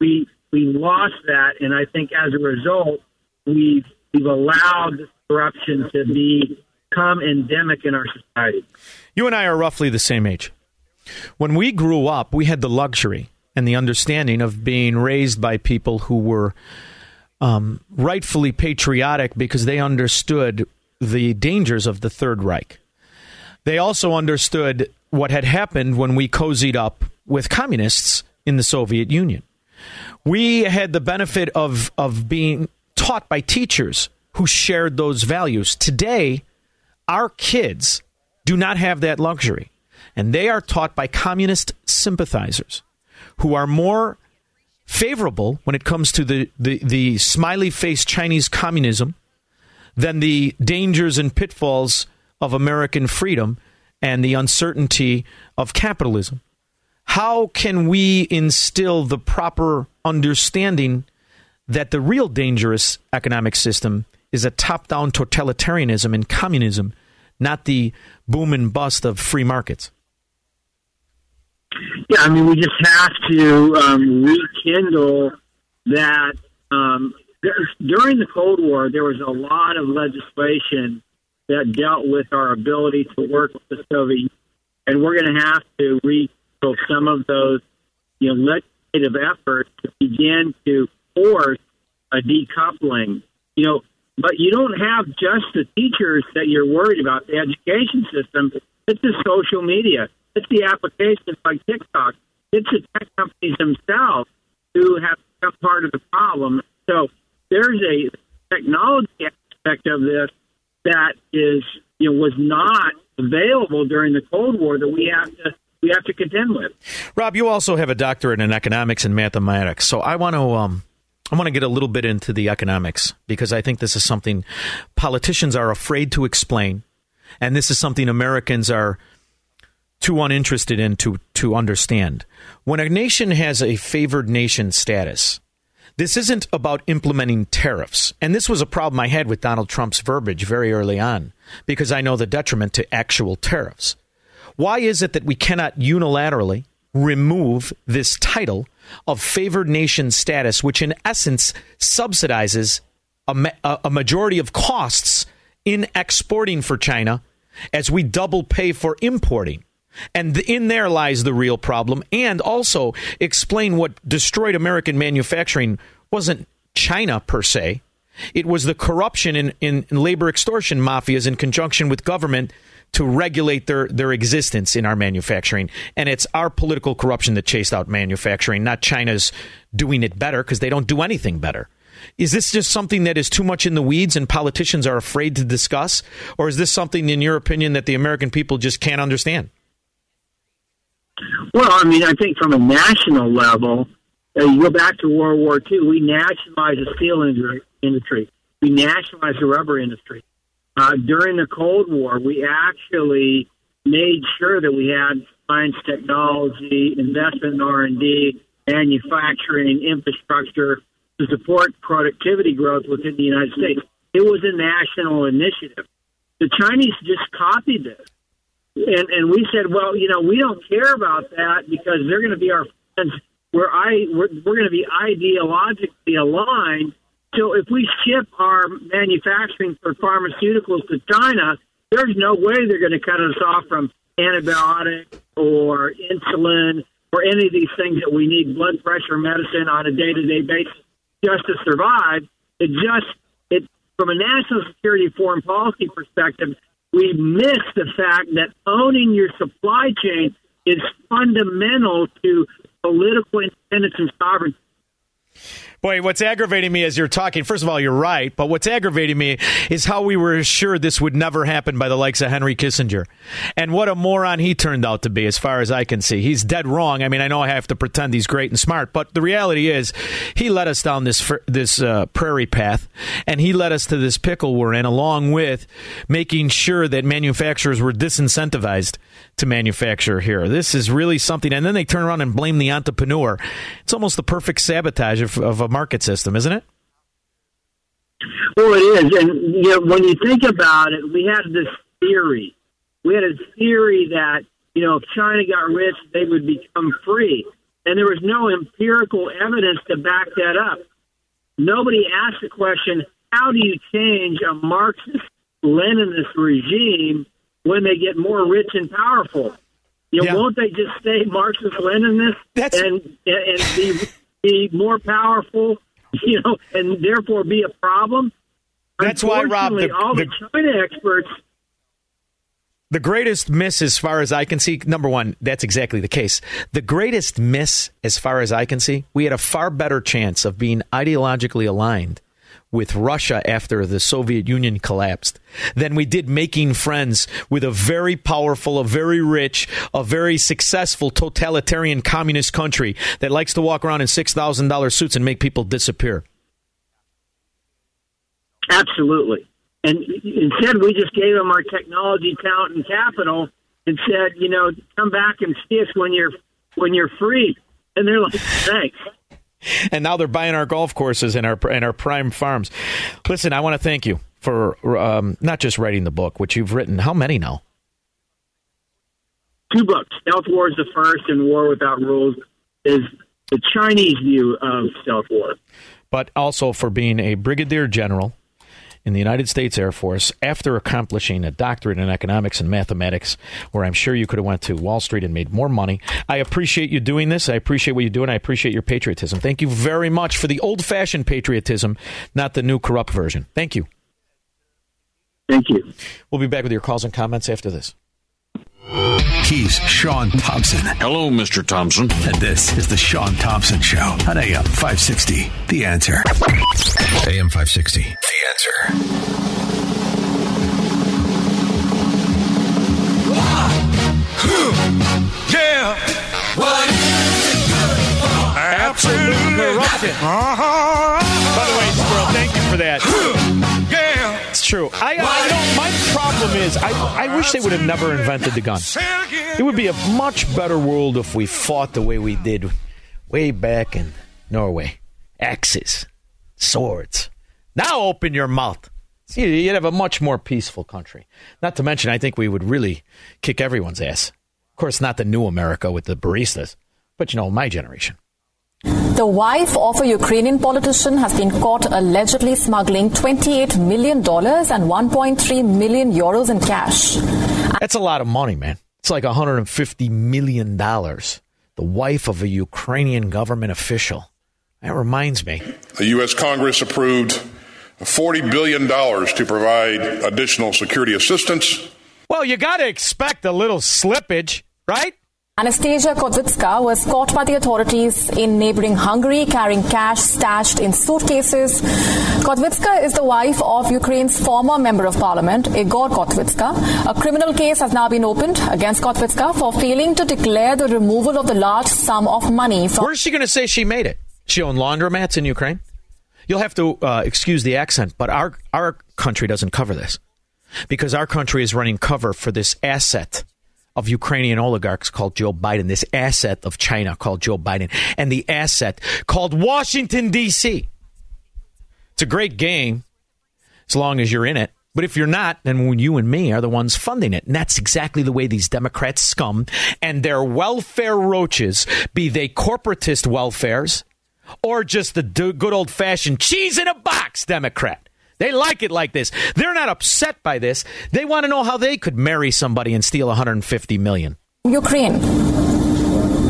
Speaker 22: we we lost that, and I think as a result we've we've allowed corruption to become endemic in our society.
Speaker 1: You and I are roughly the same age. When we grew up, we had the luxury and the understanding of being raised by people who were um, rightfully patriotic because they understood the dangers of the Third Reich. They also understood what had happened when we cozied up with communists in the Soviet Union. We had the benefit of, of being taught by teachers who shared those values. Today, our kids do not have that luxury, and they are taught by communist sympathizers who are more favorable when it comes to the, the, the smiley faced Chinese communism than the dangers and pitfalls of American freedom and the uncertainty of capitalism. How can we instill the proper understanding that the real dangerous economic system is a top down totalitarianism and communism, not the boom and bust of free markets.
Speaker 22: Yeah, I mean, we just have to um, rekindle that. Um, during the Cold War, there was a lot of legislation that dealt with our ability to work with the Soviet Union, and we're going to have to rekindle some of those, you know, legislative efforts to begin to force a decoupling. You know, but you don't have just the teachers that you're worried about. The education system, it's the social media, it's the applications like TikTok, it's the tech companies themselves who have become part of the problem. So there's a technology aspect of this that is, you know, was not available during the Cold War that we have to we have to contend with.
Speaker 1: Rob, you also have a doctorate in economics and mathematics, so I want to um, I want to get a little bit into the economics because I think this is something politicians are afraid to explain, and this is something Americans are too uninterested in to, to understand. When a nation has a favored nation status, this isn't about implementing tariffs. And this was a problem I had with Donald Trump's verbiage very early on because I know the detriment to actual tariffs. Why is it that we cannot unilaterally remove this title of favored nation status, which in essence subsidizes a, ma- a majority of costs in exporting for China as we double pay for importing. And in there lies the real problem. And also explain what destroyed American manufacturing wasn't China per se. It was the corruption in, in, labor extortion mafias in conjunction with government to regulate their, their existence in our manufacturing. And it's our political corruption that chased out manufacturing, not China's doing it better because they don't do anything better. Is this just something that is too much in the weeds and politicians are afraid to discuss? Or is this something, in your opinion, that the American people just can't understand?
Speaker 22: Well, I mean, I think from a national level, uh, you go back to World War II, we nationalized the steel industry, we nationalized the rubber industry. Uh, during the Cold War, we actually made sure that we had science, technology, investment in R and D, manufacturing, infrastructure to support productivity growth within the United States. It was a national initiative. The Chinese just copied this, and and we said, well, you know, we don't care about that because they're going to be our friends. We're I we're, we're going to be ideologically aligned so if we ship our manufacturing for pharmaceuticals to China, there's no way they're going to cut us off from antibiotics or insulin or any of these things that we need, blood pressure medicine on a day-to-day basis just to survive. It just it from a national security foreign policy perspective, we miss the fact that owning your supply chain is fundamental to political independence and sovereignty.
Speaker 1: Boy, what's aggravating me as you're talking, first of all, you're right, but what's aggravating me is how we were assured this would never happen by the likes of Henry Kissinger. And what a moron he turned out to be, as far as I can see. He's dead wrong. I mean, I know I have to pretend he's great and smart, but the reality is he led us down this, this uh, prairie path, and he led us to this pickle we're in, along with making sure that manufacturers were disincentivized to manufacture here. This is really something. And then they turn around and blame the entrepreneur. It's almost the perfect sabotage of, of a market system, isn't it?
Speaker 22: Well, it is. And you know, when you think about it, we had this theory. We had a theory that, you know, if China got rich, they would become free. And there was no empirical evidence to back that up. Nobody asked the question, how do you change a Marxist Leninist regime when they get more rich and powerful. You know, yeah. won't they just stay Marxist Leninist and and be be more powerful? You know, and therefore be a problem.
Speaker 1: That's why, Rob, the,
Speaker 22: all the, the China experts
Speaker 1: the greatest miss, as far as I can see, number one, that's exactly the case. The greatest miss, as far as I can see, we had a far better chance of being ideologically aligned with Russia after the Soviet Union collapsed than we did making friends with a very powerful, a very rich, a very successful totalitarian communist country that likes to walk around in $6,000 suits and make people disappear.
Speaker 22: Absolutely. And instead, we just gave them our technology, talent, and capital and said, you know, come back and see us when you're when you're free. And they're like, thanks. *laughs*
Speaker 1: and now they're buying our golf courses and our and our prime farms. Listen, I want to thank you for um, not just writing the book, which you've written. How many now?
Speaker 22: Two books. Stealth War is the first, and War Without Rules is the Chinese view of stealth war.
Speaker 1: But also for being a brigadier general in the United States Air Force after accomplishing a doctorate in economics and mathematics, where I'm sure you could have went to Wall Street and made more money. I appreciate you doing this. I appreciate what you're doing. I appreciate your patriotism. Thank you very much for the old-fashioned patriotism, not the new corrupt version. Thank you.
Speaker 22: Thank you.
Speaker 1: We'll be back with your calls and comments after this.
Speaker 10: He's Shaun Thompson.
Speaker 23: Hello, Mr. Thompson.
Speaker 10: And this is the Shaun Thompson Show on AM 560. The answer. AM 560. The answer.
Speaker 24: Yeah.
Speaker 1: Absolute corruption. Uh-huh. By the way, Squirrel, thank you for that.
Speaker 24: Yeah.
Speaker 1: It's true. I, uh, I don't, my problem is, I, I wish they would have never invented the gun. It would be a much better world if we fought the way we did way back in Norway. Axes, swords. Now open your mouth. See, You'd have a much more peaceful country. Not to mention, I think we would really kick everyone's ass. Of course, not the new America with the baristas, but you know, my generation.
Speaker 25: The wife of a Ukrainian politician has been caught allegedly smuggling $28 million and 1.3 million euros in cash.
Speaker 1: That's a lot of money, man. It's like $150 million. The wife of a Ukrainian government official. That reminds me.
Speaker 26: The U.S. Congress approved $40 billion to provide additional security assistance.
Speaker 1: Well, you got to expect a little slippage, right?
Speaker 25: Anastasia Kotvitska was caught by the authorities in neighboring Hungary carrying cash stashed in suitcases. Kotvitska is the wife of Ukraine's former member of parliament, Igor Kotvitska. A criminal case has now been opened against Kotvitska for failing to declare the removal of the large sum of money from.
Speaker 1: Where's she going to say she made it? She owned laundromats in Ukraine? You'll have to uh, excuse the accent, but our, our country doesn't cover this because our country is running cover for this asset of Ukrainian oligarchs called Joe Biden, this asset of China called Joe Biden, and the asset called Washington, D.C. It's a great game as long as you're in it. But if you're not, then you and me are the ones funding it. And that's exactly the way these Democrats scum and their welfare roaches, be they corporatist welfares or just the good old fashioned cheese in a box Democrat. They like it like this. They're not upset by this. They want to know how they could marry somebody and steal 150 million.
Speaker 25: Ukraine.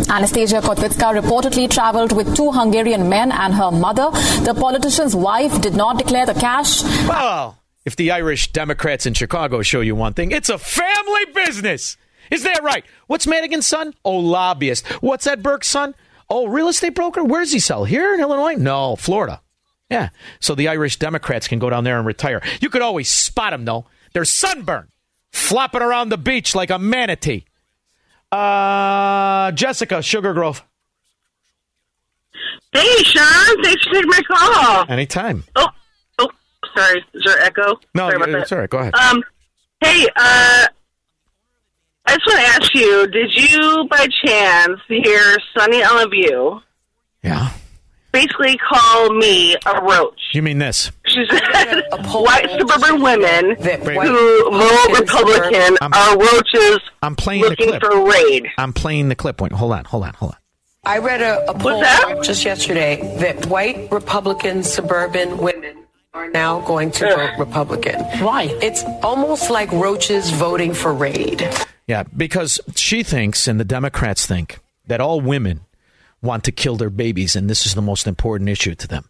Speaker 25: Anastasia Kotvitska reportedly traveled with two Hungarian men and her mother. The politician's wife did not declare the cash.
Speaker 1: Well, if the Irish Democrats in Chicago show you one thing, it's a family business. Is that right? What's Madigan's son? Oh, lobbyist. What's that Burke's son? Oh, real estate broker? Where does he sell? Here in Illinois? No, Florida. Yeah. So the Irish Democrats can go down there and retire. You could always spot them, though. They're sunburned, flopping around the beach like a manatee. Uh, Jessica, Sugar Grove.
Speaker 27: Hey, Shaun. Thanks for taking my call.
Speaker 1: Anytime.
Speaker 27: Oh, oh, sorry. Is there echo?
Speaker 1: No,
Speaker 27: sorry about
Speaker 1: it's
Speaker 27: that.
Speaker 1: all right. Go ahead.
Speaker 27: Um, hey, uh, I just want to ask you: Did you, by chance, hear Sunny View?
Speaker 1: Yeah.
Speaker 27: Basically, call me a roach.
Speaker 1: You mean this?
Speaker 27: She said, "White suburban women who vote Republican
Speaker 1: I'm-
Speaker 27: are roaches
Speaker 1: I'm playing
Speaker 27: looking
Speaker 1: the clip.
Speaker 27: for raid."
Speaker 1: I'm playing the clip. Wait, hold on, hold on, hold on.
Speaker 28: I read a, a poll
Speaker 27: that?
Speaker 28: just yesterday that white Republican suburban women are now going to vote Republican. Why? It's almost like roaches voting for raid.
Speaker 1: Yeah, because she thinks and the Democrats think that all women want to kill their babies, and this is the most important issue to them.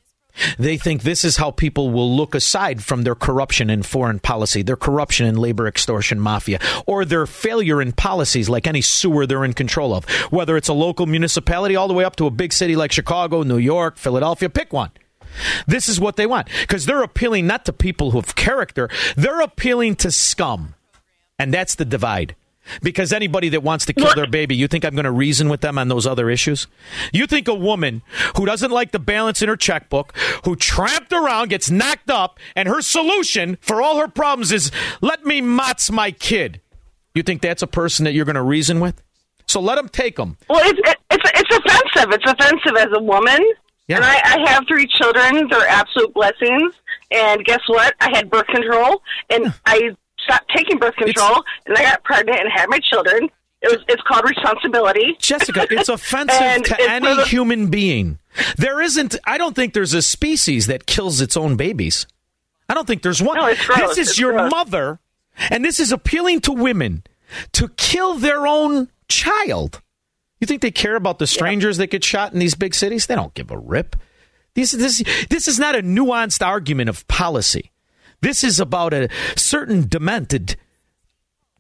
Speaker 1: They think this is how people will look aside from their corruption in foreign policy, their corruption in labor extortion mafia, or their failure in policies like any sewer they're in control of, whether it's a local municipality all the way up to a big city like Chicago, New York, Philadelphia, pick one. This is what they want because they're appealing not to people who have character, they're appealing to scum. And that's the divide. Because anybody that wants to kill their baby, you think I'm going to reason with them on those other issues? You think a woman who doesn't like the balance in her checkbook, who tramped around, gets knocked up, and her solution for all her problems is let me motz my kid. You think that's a person that you're going to reason with? So let them take them.
Speaker 27: Well, it's it's it's offensive. It's offensive as a woman
Speaker 1: Yeah.
Speaker 27: And I, I have three children. They're absolute blessings. And guess what? I had birth control, and I stopped taking birth control, and I got pregnant and had my children. It was, it's called responsibility.
Speaker 1: Jessica, it's *laughs* offensive to
Speaker 27: it's
Speaker 1: any
Speaker 27: the-
Speaker 1: human being. There isn't. I don't think there's a species that kills its own babies. I don't think there's one.
Speaker 27: No, it's.
Speaker 1: This is
Speaker 27: It's
Speaker 1: your
Speaker 27: gross.
Speaker 1: mother, and this is appealing to women to kill their own child. You think they care about the strangers that get shot in these big cities? They don't give a rip. This, this, this is not a nuanced argument of policy. This is about a certain demented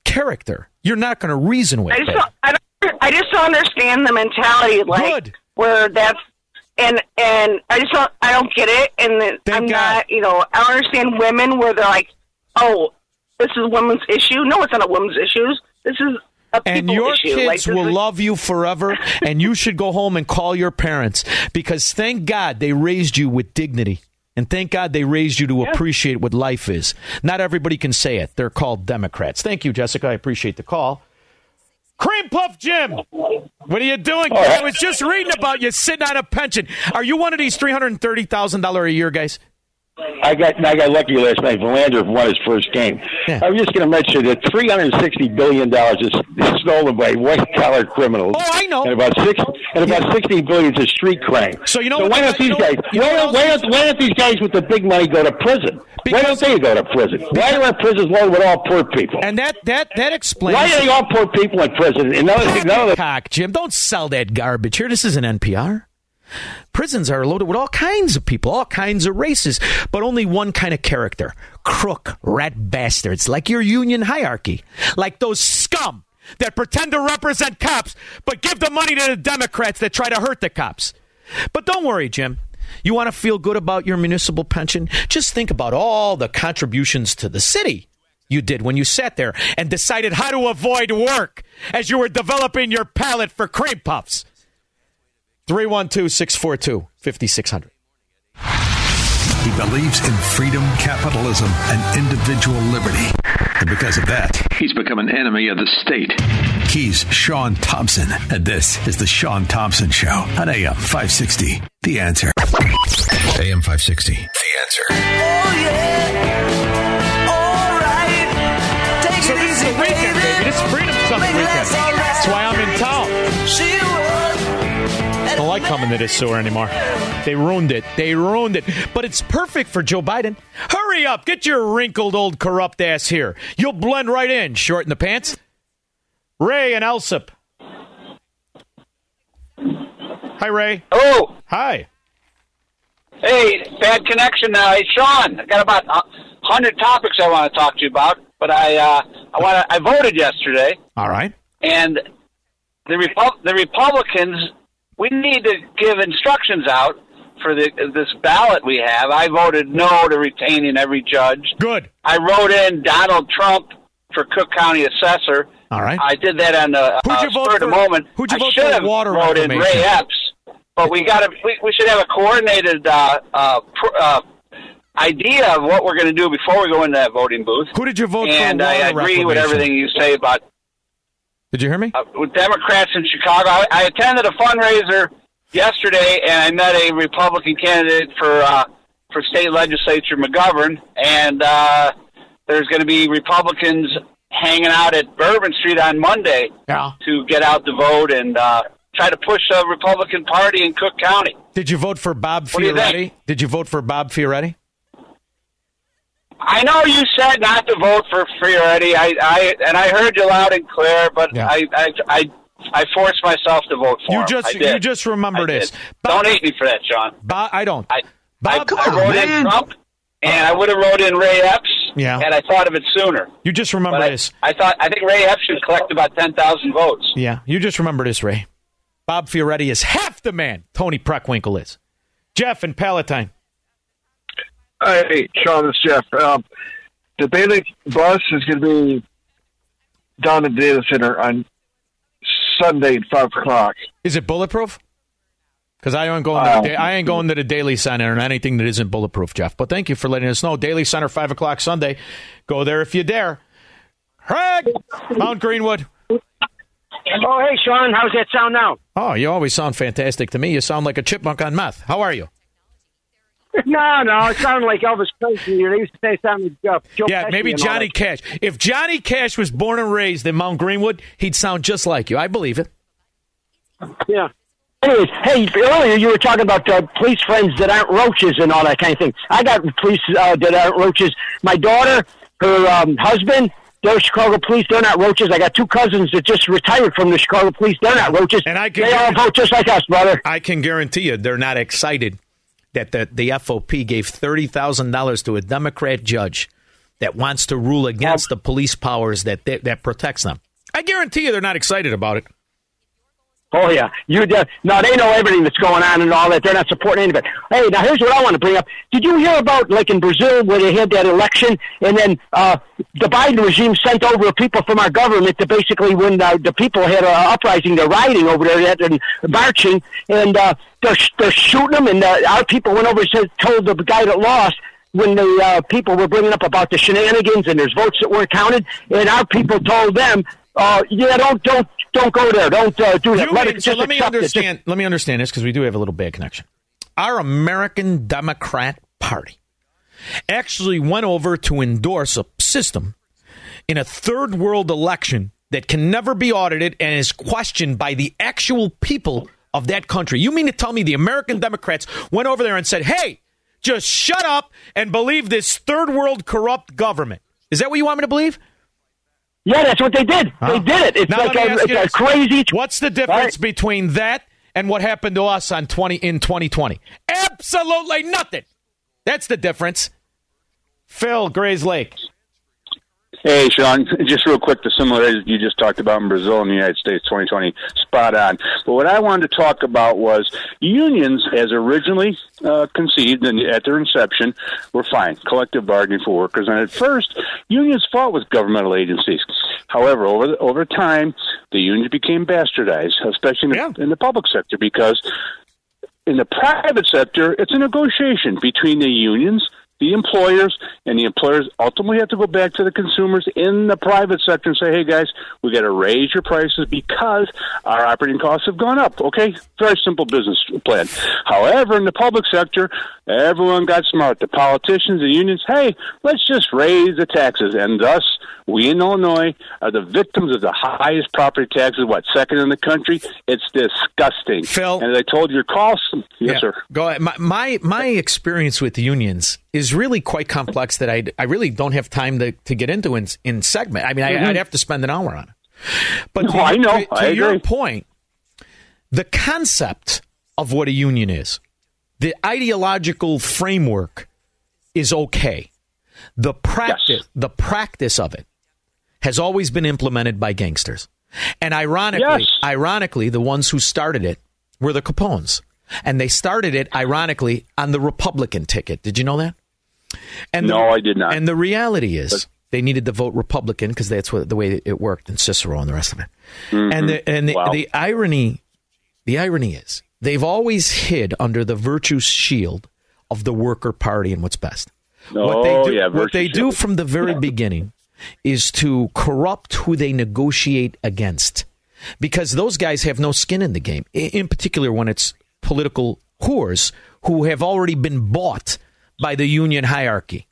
Speaker 1: character. You're not going to reason with
Speaker 27: I just,
Speaker 1: it.
Speaker 27: don't, I, don't, I just don't understand the mentality, like where that's and and I just don't I don't get it, and then I'm not you know I don't understand women where they're like, oh, this is a women's issue. No, it's not a women's issue. This is a
Speaker 1: and your
Speaker 27: issue.
Speaker 1: kids
Speaker 27: like,
Speaker 1: will
Speaker 27: is-
Speaker 1: love you forever and you should go home and call your parents because thank god they raised you with dignity and thank god they raised you to appreciate what life is. Not everybody can say it. They're called democrats. Thank you jessica. I appreciate the call. Cream puff jim what are you doing? I was just reading about you sitting on a pension. Are you one of these $330000 a year guys
Speaker 23: I got I got lucky last night. Verlander won his first game. I was just going to mention that three hundred sixty billion dollars is stolen by white collar criminals. Oh,
Speaker 1: I know.
Speaker 23: And about six and about sixty billion is street crime.
Speaker 1: So you know
Speaker 23: So why don't these guys?
Speaker 1: know
Speaker 23: Why don't, why don't why don't these guys with the big money go to prison? why don't they go to prison? Why are our prisons loaded with all poor people?
Speaker 1: And that that that explains
Speaker 23: why are they all poor people in prison? And none none of the
Speaker 1: cock, Jim. Don't sell that garbage here. This is an NPR. Prisons are loaded with all kinds of people, all kinds of races, but only one kind of character crook, rat bastards, like your union hierarchy, like those scum that pretend to represent cops, but give the money to the Democrats that try to hurt the cops. But don't worry, Jim. You want to feel good about your municipal pension? Just think about all the contributions to the city you did when you sat there and decided how to avoid work as you were developing your palate for cream puffs. 312 642 5600.
Speaker 10: He believes in freedom, capitalism, and individual liberty. And because of that, he's become an enemy of the state. He's Shaun Thompson, and this is The Shaun Thompson Show on AM 560. The answer. AM 560. The answer.
Speaker 1: So this is the weekend, baby. This Freedom Summit weekend. That's why I'm in town. Don't coming to this sewer anymore. They ruined it. They ruined it. But it's perfect for Joe Biden. Hurry up. Get your wrinkled old corrupt ass here. You'll blend right in. Short in the pants. Ray and Alsip. Hi, Ray.
Speaker 29: Oh.
Speaker 1: Hi.
Speaker 29: Hey, bad connection now. Hey, Shaun, I got about hundred topics I want to talk to you about, but I uh, I want. I voted yesterday,
Speaker 1: All right.
Speaker 29: and the Repu- the Republicans. We need to give instructions out for the this ballot we have. I voted no to retaining every judge.
Speaker 1: Good.
Speaker 29: I wrote in Donald Trump for Cook County assessor.
Speaker 1: All right.
Speaker 29: I did that on the
Speaker 1: Who'd
Speaker 29: uh,
Speaker 1: you vote
Speaker 29: spur of the
Speaker 1: for-
Speaker 29: moment.
Speaker 1: who'd you
Speaker 29: I
Speaker 1: vote for water
Speaker 29: wrote in? Ray Epps, but we got to. We, we should have a coordinated uh, uh, pr- uh, idea of what we're going to do before we go into that voting booth.
Speaker 1: Who did you vote for
Speaker 29: and I agree with everything you say about
Speaker 1: Did you hear me?
Speaker 29: uh, with Democrats in Chicago. I, I attended a fundraiser yesterday, and I met a Republican candidate for uh, for state legislature McGovern, and uh, there's going to be Republicans hanging out at Bourbon Street on Monday
Speaker 1: Yeah.
Speaker 29: to get out the vote and uh, try to push the Republican Party in Cook County.
Speaker 1: Did you vote for Bob Fioretti? Did you vote for Bob Fioretti?
Speaker 29: I know you said not to vote for Fioretti. I, I and I heard you loud and clear, but
Speaker 1: Yeah.
Speaker 29: I, I, I, I forced myself to vote for
Speaker 1: You
Speaker 29: him.
Speaker 1: just
Speaker 29: I
Speaker 1: you just remember
Speaker 29: I
Speaker 1: this.
Speaker 29: did. Don't hate me for that, John.
Speaker 1: Bob, I don't.
Speaker 29: I,
Speaker 1: Bob,
Speaker 29: I, I wrote in Trump, and I would have wrote in Ray Epps.
Speaker 1: Yeah.
Speaker 29: And I thought of it sooner.
Speaker 1: You just remember
Speaker 29: But I,
Speaker 1: this.
Speaker 29: I thought I think Ray Epps should collect about ten thousand votes.
Speaker 1: Yeah, you just remember this, Ray. Bob Fioretti is half the man Toni Preckwinkle is. Jeff and Palatine.
Speaker 30: Hey, Shaun, this is Jeff. Um, the Bailey bus is going to be down at the Daley Center on Sunday at five o'clock.
Speaker 1: Is it bulletproof? Because I ain't going. To the, I ain't going to the Daley Center and anything that isn't bulletproof, Jeff. But thank you for letting us know. Daley Center, five o'clock Sunday. Go there if you dare. Craig, Mount Greenwood.
Speaker 16: Oh, hey, Shaun. How's that sound now?
Speaker 1: Oh, you always sound fantastic to me. You sound like a chipmunk on meth. How are you?
Speaker 16: No, no, it sounded like Elvis Presley. They used to say something like uh, Joe
Speaker 1: yeah,
Speaker 16: Pesci
Speaker 1: maybe Johnny. Cash. If Johnny Cash was born and raised in Mount Greenwood, he'd sound just like you. I believe it.
Speaker 16: Yeah. Anyways, hey, earlier you were talking about uh, police friends that aren't roaches and all that kind of thing. I got police uh, that aren't roaches. My daughter, her um, husband, they're Chicago police. They're not roaches. I got two cousins that just retired from the Chicago police. They're not roaches.
Speaker 1: And I can
Speaker 16: they all vote just like us, brother.
Speaker 1: I can guarantee you they're not excited that the, the FOP gave $30,000 to a Democrat judge that wants to rule against um, the police powers that, that, that protects them. I guarantee you they're not excited about it.
Speaker 16: Oh yeah, you uh, no, they know everything that's going on and all that. They're not supporting any of it. Hey, now here's what I want to bring up. Did you hear about like in Brazil where they had that election and then uh, the Biden regime sent over people from our government to basically when uh, the people had an uprising, they're rioting over there and marching, and uh, they're they're shooting them, and uh, our people went over and said, told the guy that lost. When the uh, people were bringing up about the shenanigans and there's votes that weren't counted, and our people told them, uh, "Yeah, don't don't don't go there. Don't uh, do that.
Speaker 1: You
Speaker 16: Let
Speaker 1: mean-
Speaker 16: it
Speaker 1: so let me understand. Let me understand this because we do have a little bad connection. Our American Democrat Party actually went over to endorse a system in a third world election that can never be audited and is questioned by the actual people of that country. You mean to tell me the American Democrats went over there and said, "Hey, just shut up and believe this third world corrupt government"? Is that what you want me to believe?
Speaker 16: Yeah, that's what they did. They did it. It's
Speaker 1: Now
Speaker 16: like a, it's a crazy.
Speaker 1: What's the difference between that and what happened to us on twenty in twenty twenty? Absolutely nothing. That's the difference. Phil Grays Lake.
Speaker 23: Hey, Shaun, *laughs* just real quick, the similarities you just talked about in Brazil and the United States 2020, spot on. But what I wanted to talk about was unions, as originally uh, conceived and at their inception, were fine, collective bargaining for workers. And at first, unions fought with governmental agencies. However, over the, over time, the unions became bastardized, especially in the, in the public sector, because in the private sector, it's a negotiation between the unions, the employers, and the employers ultimately have to go back to the consumers in the private sector and say, hey, guys, we got to raise your prices because our operating costs have gone up. Okay? Very simple business plan. However, in the public sector, everyone got smart. The politicians, the unions, hey, let's just raise the taxes. And thus, we in Illinois are the victims of the highest property taxes, what, second in the country? It's disgusting.
Speaker 1: Phil.
Speaker 23: And as I told your costs, yes,
Speaker 1: Yeah.
Speaker 23: sir.
Speaker 1: Go ahead. My, my my experience with the unions is really quite complex that I I really don't have time to, to get into in in segment. I mean, I,
Speaker 23: Mhm.
Speaker 1: I'd have to spend an hour on it. But
Speaker 23: No,
Speaker 1: to,
Speaker 23: I know.
Speaker 1: to, to
Speaker 23: I
Speaker 1: your point, the concept of what a union is, the ideological framework is okay. The practice, the practice of it, has always been implemented by gangsters, and ironically,
Speaker 23: Yes.
Speaker 1: ironically, the ones who started it were the Capones, and they started it ironically on the Republican ticket. Did you know that? And
Speaker 23: No, I did not.
Speaker 1: And the reality is, they needed to vote Republican because that's what the way it worked in Cicero and the rest of it. And the and the,
Speaker 23: Mm-hmm. Wow.
Speaker 1: the irony, the irony is, they've always hid under the virtue shield of the worker party and what's best. what they
Speaker 23: Oh,
Speaker 1: do,
Speaker 23: yeah,
Speaker 1: what they do from the very beginning is to corrupt who they negotiate against, because those guys have no skin in the game. In particular, when it's political whores who have already been bought by the union hierarchy.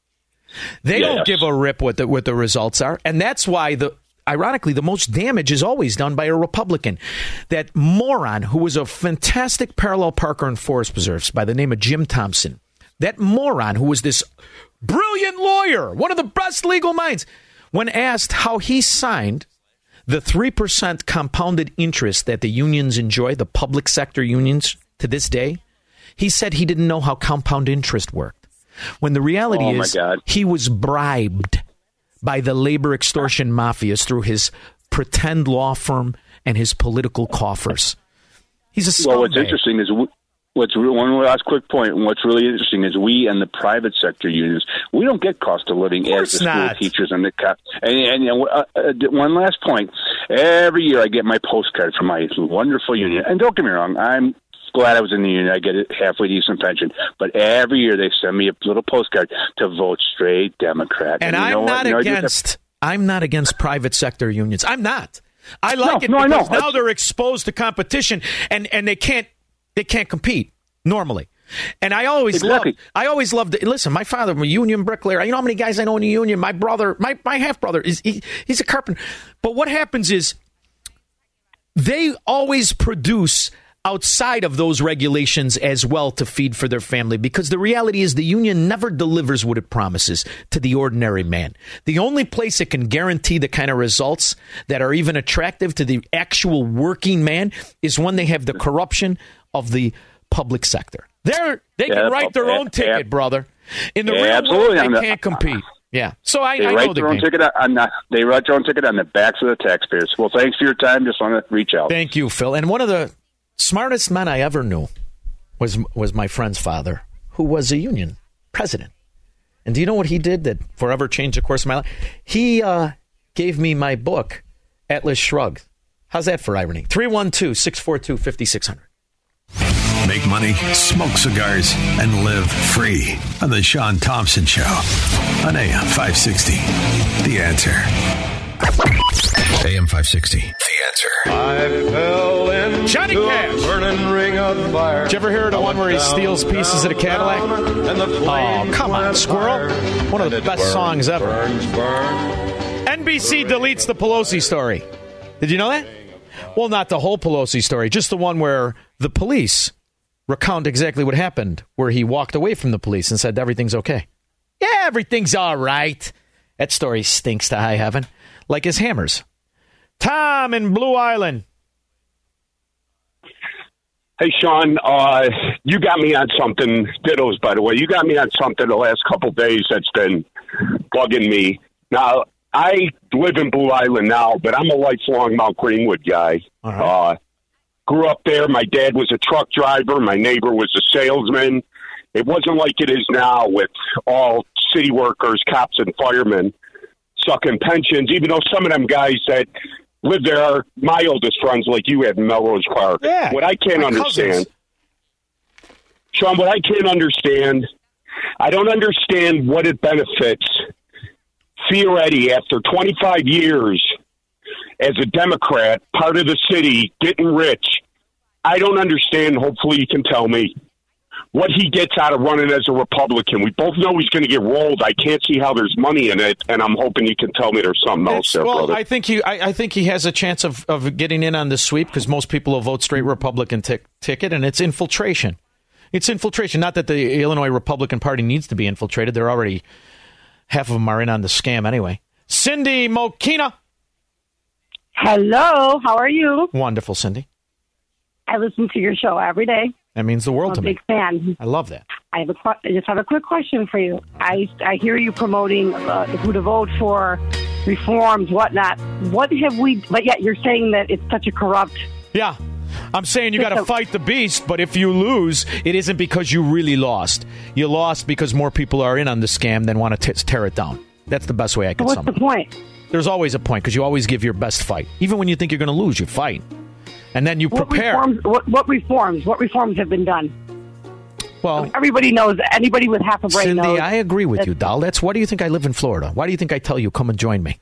Speaker 1: They don't give a rip what the what the results are, and that's why the ironically the most damage is always done by a Republican. That moron who was a fantastic parallel parker in forest preserves by the name of Jim Thompson. That moron who was this brilliant lawyer, one of the best legal minds, when asked how he signed the 3% compounded interest that the unions enjoy, the public sector unions to this day, he said he didn't know how compound interest worked. When the reality
Speaker 23: Oh,
Speaker 1: is,
Speaker 23: God.
Speaker 1: he was bribed by the labor extortion mafias through his pretend law firm and his political coffers. He's a
Speaker 23: Well, what's interesting is we, what's one last quick point. And what's really interesting is we and the private sector unions we don't get cost of living as
Speaker 1: course
Speaker 23: the school
Speaker 1: not.
Speaker 23: teachers and the co- and and, and uh, uh, one last point. Every year I get my postcard from my wonderful union, and don't get me wrong, I'm. Glad I was in the union. I get a halfway decent pension, but every year they send me a little postcard to vote straight Democrat.
Speaker 1: And
Speaker 23: know
Speaker 1: I'm not
Speaker 23: You know, just have-
Speaker 1: against I'm not against private sector unions. I'm not. I like
Speaker 16: No,
Speaker 1: it
Speaker 16: no, I
Speaker 1: because
Speaker 16: know.
Speaker 1: now they're exposed to competition and, and they can't they can't compete normally. And I always
Speaker 16: Exactly.
Speaker 1: loved I always loved it. Listen, my father, a union bricklayer. You know how many guys I know in the union? My brother, my, my half brother is he, he's a carpenter. But what happens is they always produce outside of those regulations as well to feed for their family because the reality is the union never delivers what it promises to the ordinary man. The only place it can guarantee the kind of results that are even attractive to the actual working man is when they have the corruption of the public sector. They're, they
Speaker 23: Yeah,
Speaker 1: can write their
Speaker 23: yeah,
Speaker 1: own ticket,
Speaker 23: yeah.
Speaker 1: brother. In the real
Speaker 23: absolutely.
Speaker 1: world,
Speaker 23: I'm
Speaker 1: they can't compete. Yeah. So I,
Speaker 23: They
Speaker 1: I know
Speaker 23: write
Speaker 1: the
Speaker 23: their own
Speaker 1: game.
Speaker 23: ticket on the, they write their own ticket on the backs of the taxpayers. Well, thanks for your time. Just want to reach out.
Speaker 1: Thank you, Phil. And one of the smartest man I ever knew was was my friend's father, who was a union president. And do you know what he did that forever changed the course of my life? He uh, gave me my book, Atlas Shrugged. How's that for irony? 312 642 5600.
Speaker 10: Make money, smoke cigars, and live free on the Shaun Thompson Show on AM 560. The answer. AM 560. The answer.
Speaker 24: I fell into
Speaker 1: Johnny Cash.
Speaker 24: a burning ring of fire.
Speaker 1: Did you ever hear the one where he steals pieces of the Cadillac? Oh, come on, Squirrel. One of the best songs ever. NBC deletes the Pelosi story. Did you know that? Well, not the whole Pelosi story, just the one where the police recount exactly what happened, where he walked away from the police and said everything's okay. Yeah, everything's all right. That story stinks to high heaven, like his hammers. Tom in Blue Island.
Speaker 31: Hey, Shaun, uh, you got me on something. Dittos, by the way. You got me on something the last couple days that's been bugging me. Now, I live in Blue Island now, but I'm a lifelong Mount Greenwood guy. Uh, grew up there. My dad was a truck driver. My neighbor was a salesman. It wasn't like it is now with all city workers, cops, and firemen sucking pensions, even though some of them guys that live there my oldest friends, like you had in Melrose Park.
Speaker 24: Yeah,
Speaker 31: what I can't understand,
Speaker 24: cousins.
Speaker 31: Shaun, what I can't understand, I don't understand what it benefits Fioretti after 25 years as a Democrat, part of the city, getting rich. I don't understand. Hopefully, you can tell me what he gets out of running as a Republican. We both know he's going to get rolled. I can't see how there's money in it, and I'm hoping you can tell me there's something else there,
Speaker 1: well,
Speaker 31: brother.
Speaker 1: I think he, I, I think he has a chance of, of getting in on the sweep because most people will vote straight Republican tic- ticket, and it's infiltration. It's infiltration. Not that the Illinois Republican Party needs to be infiltrated; they're already half of them are in on the scam anyway. Cindy Mokena,
Speaker 32: Hello, how are you?
Speaker 1: wonderful Cindy.
Speaker 32: I listen to your show every day.
Speaker 1: That means the world
Speaker 32: I'm
Speaker 1: to
Speaker 32: a
Speaker 1: me.
Speaker 32: big fan.
Speaker 1: I love that.
Speaker 32: I have a I just have a quick question for you. I I hear you promoting uh, who to vote for, reforms, whatnot. What have we? But yet you're saying that it's such a corrupt.
Speaker 1: Yeah. I'm saying you got to fight the beast, but if you lose, it isn't because you really lost. You lost because more people are in on the scam than want to t- tear it down. That's the best way I can
Speaker 32: What's the
Speaker 1: it.
Speaker 32: point?
Speaker 1: There's always a point because you always give your best fight. Even when you think you're going to lose, you fight. And then you
Speaker 32: What
Speaker 1: prepare.
Speaker 32: reforms? What, what reforms? What reforms have been done?
Speaker 1: Well,
Speaker 32: everybody knows. Anybody with half a brain
Speaker 1: Cindy,
Speaker 32: knows.
Speaker 1: I agree with you, doll. That's why do you think I live in Florida? Why do you think I tell you come and join me?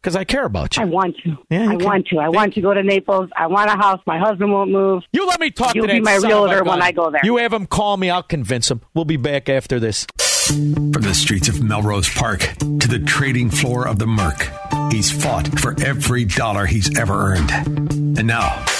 Speaker 1: Because I care about you.
Speaker 32: I want to.
Speaker 1: Yeah, you
Speaker 32: I
Speaker 1: can.
Speaker 32: want to. I want to go to Naples. I want a house. My husband won't move.
Speaker 1: You let me talk
Speaker 32: You'll
Speaker 1: to that
Speaker 32: be my
Speaker 1: son of a
Speaker 32: realtor when. I go there.
Speaker 1: You have him call me. I'll convince him. We'll be back after this.
Speaker 10: From the streets of Melrose Park to the trading floor of the Merc, he's fought for every dollar he's ever earned. And now,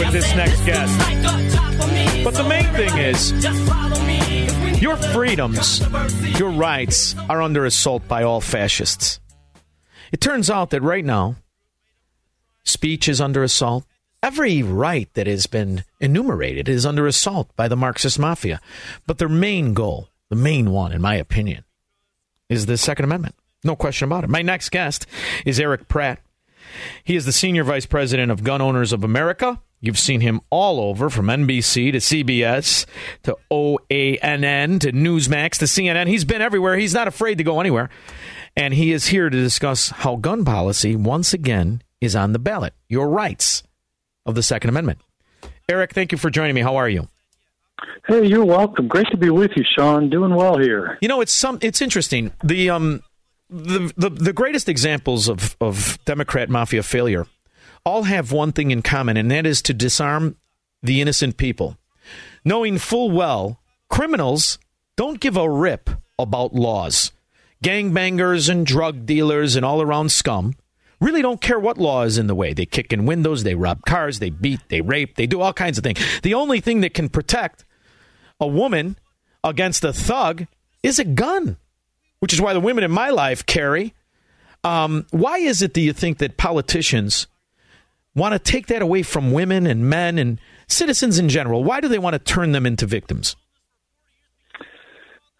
Speaker 1: With this next guest. But the main thing is your freedoms, your rights are under assault by all fascists. It turns out that right now, speech is under assault. Every right that has been enumerated is under assault by the Marxist mafia. But their main goal, the main one, in my opinion, is the Second Amendment. No question about it. My next guest is Erich Pratt. He is the Senior Vice President of Gun Owners of America. You've seen him all over from NBC to CBS to OANN to Newsmax to CNN. He's been everywhere. He's not afraid to go anywhere. And he is here to discuss how gun policy, once again, is on the ballot. Your rights of the Second Amendment. Erich, thank you for joining me. How are you?
Speaker 33: Hey, you're welcome. Great to be with you, Shaun. Doing well here.
Speaker 1: You know, it's some. It's interesting. The um, the the, the greatest examples of of Democrat mafia failure all have one thing in common, and that is to disarm the innocent people, knowing full well criminals don't give a rip about laws. Gangbangers and drug dealers and all around scum really don't care what law is in the way. They kick in windows, they rob cars, they beat, they rape, they do all kinds of things. The only thing that can protect a woman against a thug is a gun, which is why the women in my life carry. Um, why is it, do you think, that politicians want to take that away from women and men and citizens in general? Why do they want to turn them into victims?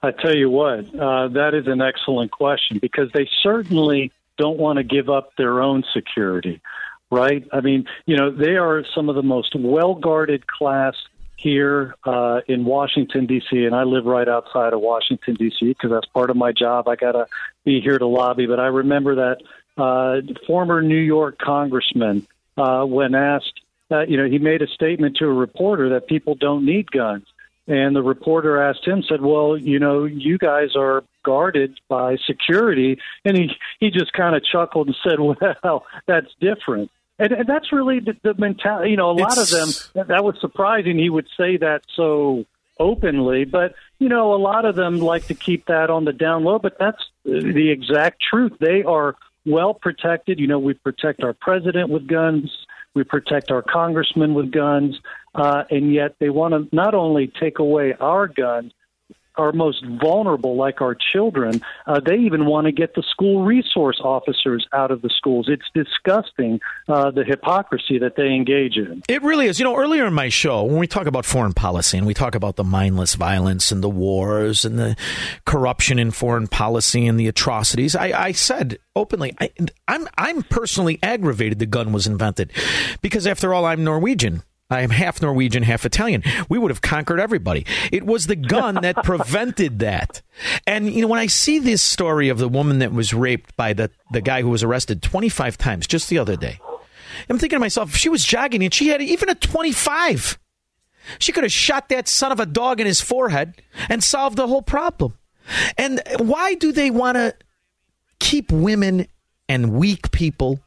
Speaker 33: I tell you what, uh, that is an excellent question because they certainly don't want to give up their own security, right? I mean, you know, they are some of the most well guarded class here uh, in Washington, D.C., and I live right outside of Washington, D.C., because that's part of my job. I got to be here to lobby. But I remember that uh, former New York congressman, uh, when asked, uh, you know, he made a statement to a reporter that people don't need guns. And the reporter asked him, said, "Well, you know, you guys are guarded by security," and he he just kind of chuckled and said, *laughs* "Well, that's different." And, and that's really the, the mentality. You know, a lot it's... of them. That was surprising. He would say that so openly, but you know, a lot of them like to keep that on the down low. But that's the exact truth. They are well protected. You know, we protect our president with guns. We protect our congressmen with guns, uh, and yet they want to not only take away our guns, our most vulnerable, like our children, uh, they even want to get the school resource officers out of the schools. It's disgusting uh, the hypocrisy that they engage in.
Speaker 1: It really is. You know, earlier in my show, when we talk about foreign policy and we talk about the mindless violence and the wars and the corruption in foreign policy and the atrocities, I, I said openly, I, I'm I'm personally aggravated the gun was invented because, after all, I'm Norwegian. I am half Norwegian, half Italian. We would have conquered everybody. It was the gun that *laughs* prevented that. And you know, when I see this story of the woman that was raped by the the guy who was arrested 25 times just the other day, I'm thinking to myself, if she was jogging and she had even a 25, she could have shot that son of a dog in his forehead and solved the whole problem. And why do they want to keep women and weak people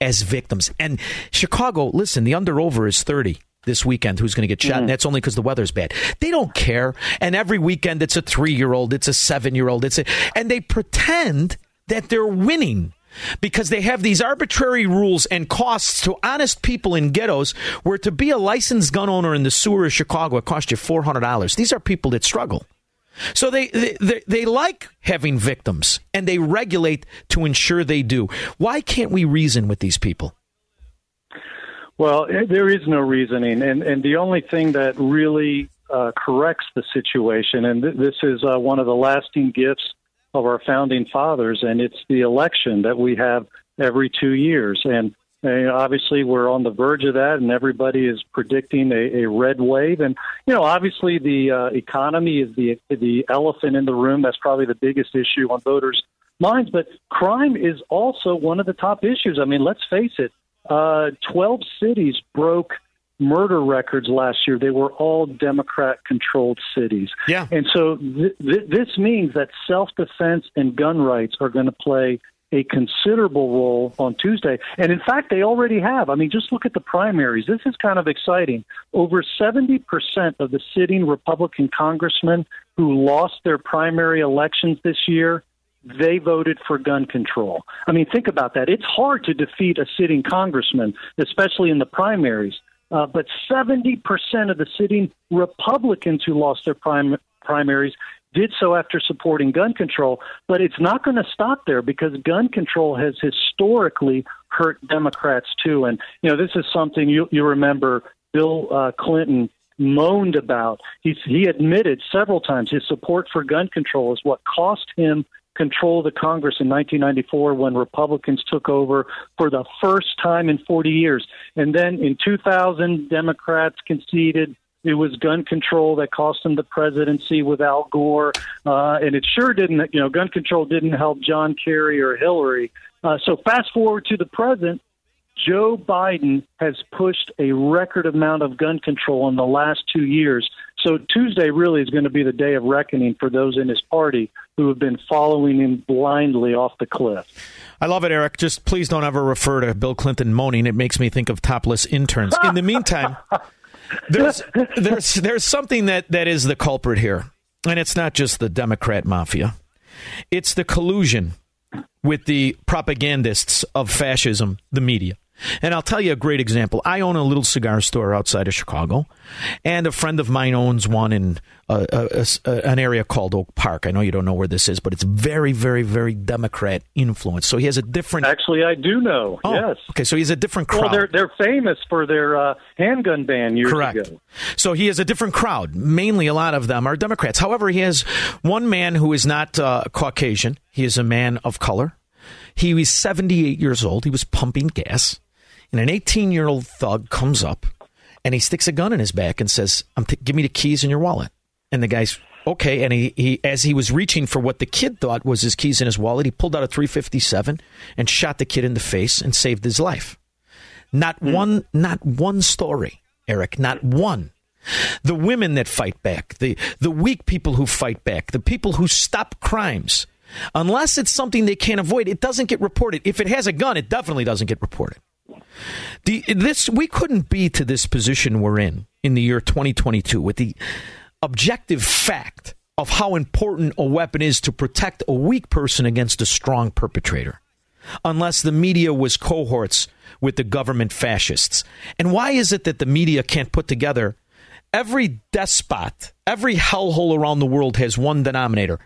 Speaker 1: as victims? And Chicago, listen, the under over is 30 this weekend who's going to get shot, mm-hmm. and that's only because the weather's bad. They don't care. And every weekend it's a three year old, it's a seven year old, it's a, and they pretend that they're winning because they have these arbitrary rules and costs to honest people in ghettos where to be a licensed gun owner in the sewer of Chicago it costs you $400. These are people that struggle. So they, they they like having victims and they regulate to ensure they do. Why can't we reason with these people?
Speaker 33: Well, eh, there is no reasoning, and and the only thing that really uh, corrects the situation, and th- this is uh, one of the lasting gifts of our founding fathers, and it's the election that we have every two years, and. And obviously, we're on the verge of that, and everybody is predicting a, a red wave. And you know, obviously, the uh, economy is the the elephant in the room. That's probably the biggest issue on voters' minds. But crime is also one of the top issues. I mean, let's face it uh, 12 cities broke murder records last year. They were all Democrat controlled cities.
Speaker 1: Yeah.
Speaker 33: And so th- th- this means that self defense and gun rights are going to play a considerable role on Tuesday. And in fact, they already have. I mean, just look at the primaries. This is kind of exciting. Over 70% of the sitting Republican congressmen who lost their primary elections this year they voted for gun control. I mean, think about that. It's hard to defeat a sitting congressman, especially in the primaries. Uh, but 70% of the sitting Republicans who lost their prim- primaries did so after supporting gun control. But it's not going to stop there because gun control has historically hurt Democrats too. And, you know, this is something you, you remember Bill uh, Clinton moaned about. He, he admitted several times his support for gun control is what cost him control the Congress in 1994 when Republicans took over for the first time in 40 years. And then in 2000, Democrats conceded. It was gun control that cost them the presidency with Al Gore, uh, and it sure didn't. You know, gun control didn't help John Kerry or Hillary. Uh, so fast forward to the present, Joe Biden has pushed a record amount of gun control in the last two years. So Tuesday really is going to be the day of reckoning for those in his party who have been following him blindly off the cliff.
Speaker 1: I love it, Erich. Just please don't ever refer to Bill Clinton moaning. It makes me think of topless interns. In the meantime, *laughs* there's there's there's something that, that is the culprit here. And it's not just the Democrat mafia. It's the collusion with the propagandists of fascism, the media. And I'll tell you a great example. I own a little cigar store outside of Chicago, and a friend of mine owns one in uh, a, a, an area called Oak Park. I know you don't know where this is, but it's very, very, very Democrat influence. So he has a different.
Speaker 33: Actually, I do know.
Speaker 1: Oh,
Speaker 33: yes.
Speaker 1: Okay, so he's a different crowd.
Speaker 33: Well, they're they're famous for their uh, handgun ban years
Speaker 1: Correct.
Speaker 33: ago.
Speaker 1: So he has a different crowd. Mainly, a lot of them are Democrats. However, he has one man who is not uh, Caucasian. He is a man of color. He was 78 years old. He was pumping gas and an 18 year old thug comes up and he sticks a gun in his back and says, t- "Give me the keys in your wallet." And the guy's okay. And he, he, as he was reaching for what the kid thought was his keys in his wallet, he pulled out a 357 and shot the kid in the face and saved his life. Not mm. one, not one story, Erich. Not one. The women that fight back, the the weak people who fight back, the people who stop crimes. Unless it's something they can't avoid, it doesn't get reported. If it has a gun, it definitely doesn't get reported. The, this we couldn't be to this position we're in in the year 2022 with the objective fact of how important a weapon is to protect a weak person against a strong perpetrator unless the media was cohorts with the government fascists. And why is it that the media can't put together every despot, every hellhole around the world has one denominator.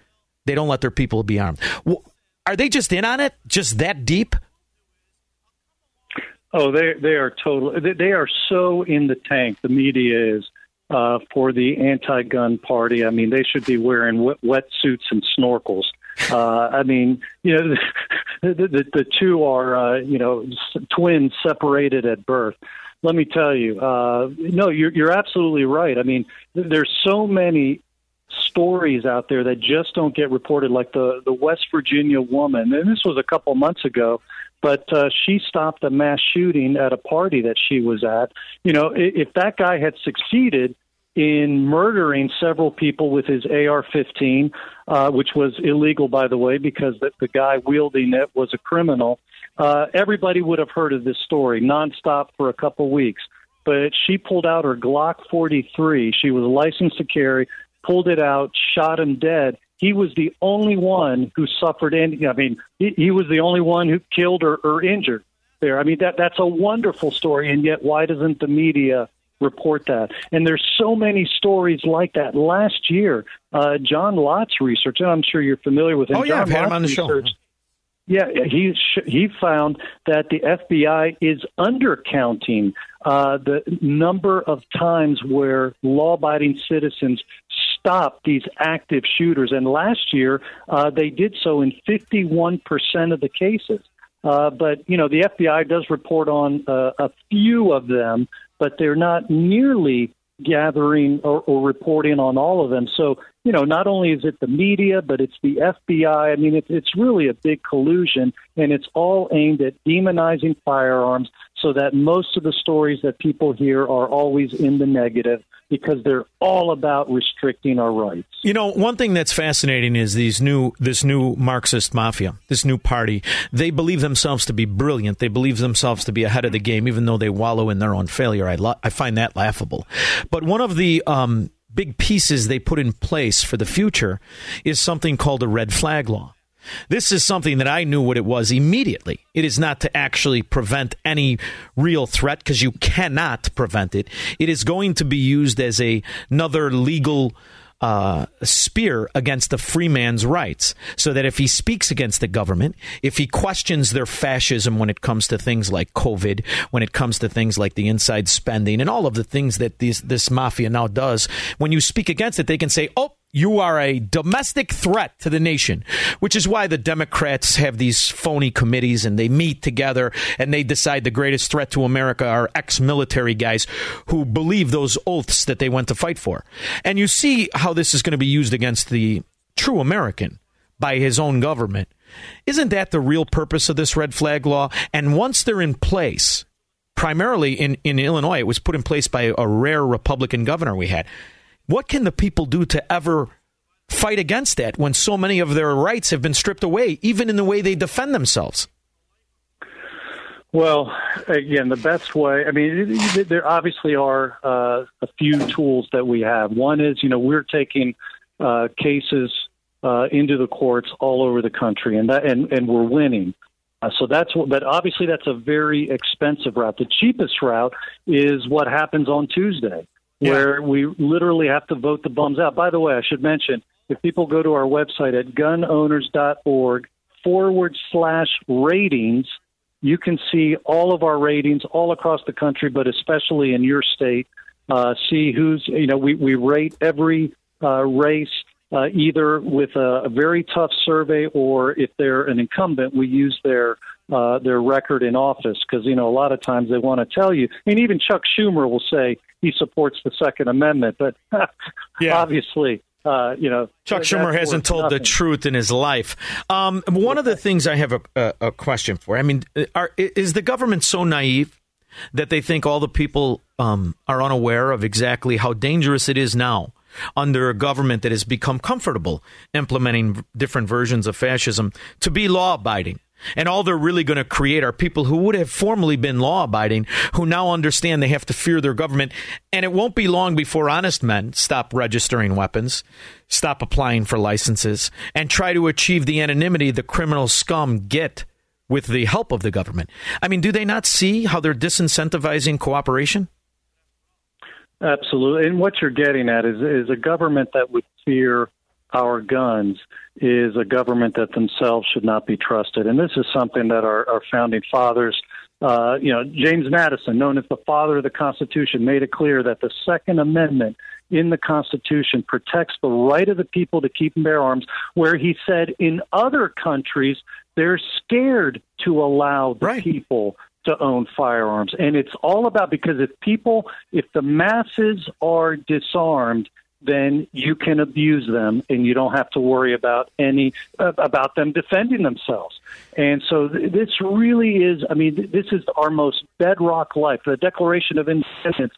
Speaker 1: They don't let their people be armed. Are they just in on it? Just that deep?
Speaker 33: Oh, they they are totally they are so in the tank. The media is uh, for the anti-gun party. I mean, they should be wearing wet, wetsuits and snorkels. Uh, I mean, you know, *laughs* the, the, the two are uh, you know twins separated at birth. Let me tell you, uh, no, you're you're absolutely right. I mean, there's so many stories out there that just don't get reported, like the the West Virginia woman, and this was a couple months ago but uh, she stopped a mass shooting at a party that she was at. You know, if that guy had succeeded in murdering several people with his AR-15, uh, which was illegal, by the way, because the, the guy wielding it was a criminal. Uh, everybody would have heard of this story nonstop for a couple weeks. But she pulled out her Glock 43. She was licensed to carry, pulled it out, shot him dead, he was the only one who suffered any. I mean, he, he was the only one who killed or, or injured there. I mean, that that's a wonderful story, and yet why doesn't the media report that? And there's so many stories like that. Last year, uh, John Lott's research, and I'm sure you're familiar with him.
Speaker 1: Oh yeah,
Speaker 33: John
Speaker 1: I've had
Speaker 33: Lott's
Speaker 1: him on the
Speaker 33: research,
Speaker 1: show.
Speaker 33: Yeah, he he found that the FBI is undercounting uh, the number of times where law-abiding citizens stop these active shooters. And last year, uh, they did so in 51% of the cases. Uh, but you know, the FBI does report on uh, a few of them, but they're not nearly gathering or, or reporting on all of them. So you know, not only is it the media, but it's the FBI. I mean, it, it's really a big collusion, and it's all aimed at demonizing firearms so that most of the stories that people hear are always in the negative because they're all about restricting our rights.
Speaker 1: You know, one thing that's fascinating is these new this new Marxist mafia, this new party. They believe themselves to be brilliant. They believe themselves to be ahead of the game, even though they wallow in their own failure. I lo- I find that laughable. But one of the um, big pieces they put in place for the future is something called a red flag law. This is something that I knew what it was immediately. It is not to actually prevent any real threat because you cannot prevent it. It is going to be used as a, another legal uh, spear against the free man's rights. So that if he speaks against the government, if he questions their fascism when it comes to things like COVID, when it comes to things like the inside spending, and all of the things that these, this mafia now does, when you speak against it, they can say, oh, you are a domestic threat to the nation, which is why the Democrats have these phony committees and they meet together and they decide the greatest threat to America are ex military guys who believe those oaths that they went to fight for. And you see how this is going to be used against the true American by his own government. Isn't that the real purpose of this red flag law? And once they're in place, primarily in, in Illinois, it was put in place by a rare Republican governor we had. What can the people do to ever fight against that when so many of their rights have been stripped away, even in the way they defend themselves?
Speaker 33: Well, again, the best way, I mean, there obviously are uh, a few tools that we have. One is, you know, we're taking uh, cases uh, into the courts all over the country, and that, and, and we're winning. Uh, so that's what, but obviously that's a very expensive route. The cheapest route is what happens on Tuesday where we literally have to vote the bums out. By the way, I should mention if people go to our website at gunowners.org forward slash ratings, you can see all of our ratings all across the country, but especially in your state. Uh, see who's, you know, we, we rate every uh, race uh, either with a, a very tough survey or if they're an incumbent, we use their uh, their record in office because you know a lot of times they want to tell you, and even Chuck Schumer will say he supports the Second Amendment, but *laughs* yeah. obviously. Uh, you know,
Speaker 1: Chuck Schumer hasn't told nothing. the truth in his life. Um, one of the things I have a, a, a question for. I mean, are, is the government so naive that they think all the people um, are unaware of exactly how dangerous it is now under a government that has become comfortable implementing different versions of fascism to be law abiding? And all they're really going to create are people who would have formerly been law abiding, who now understand they have to fear their government. And it won't be long before honest men stop registering weapons, stop applying for licenses, and try to achieve the anonymity the criminal scum get with the help of the government. I mean, do they not see how they're disincentivizing cooperation?
Speaker 33: Absolutely. And what you're getting at is, is a government that would fear our guns is a government that themselves should not be trusted. And this is something that our, our founding fathers, uh, you know, James Madison, known as the father of the Constitution, made it clear that the Second Amendment in the Constitution protects the right of the people to keep and bear arms, where he said in other countries, they're scared to allow the right. people to own firearms. And it's all about because if people, if the masses are disarmed, then you can abuse them and you don't have to worry about any uh, about them defending themselves. And so this really is i mean this is our most bedrock life. The declaration of independence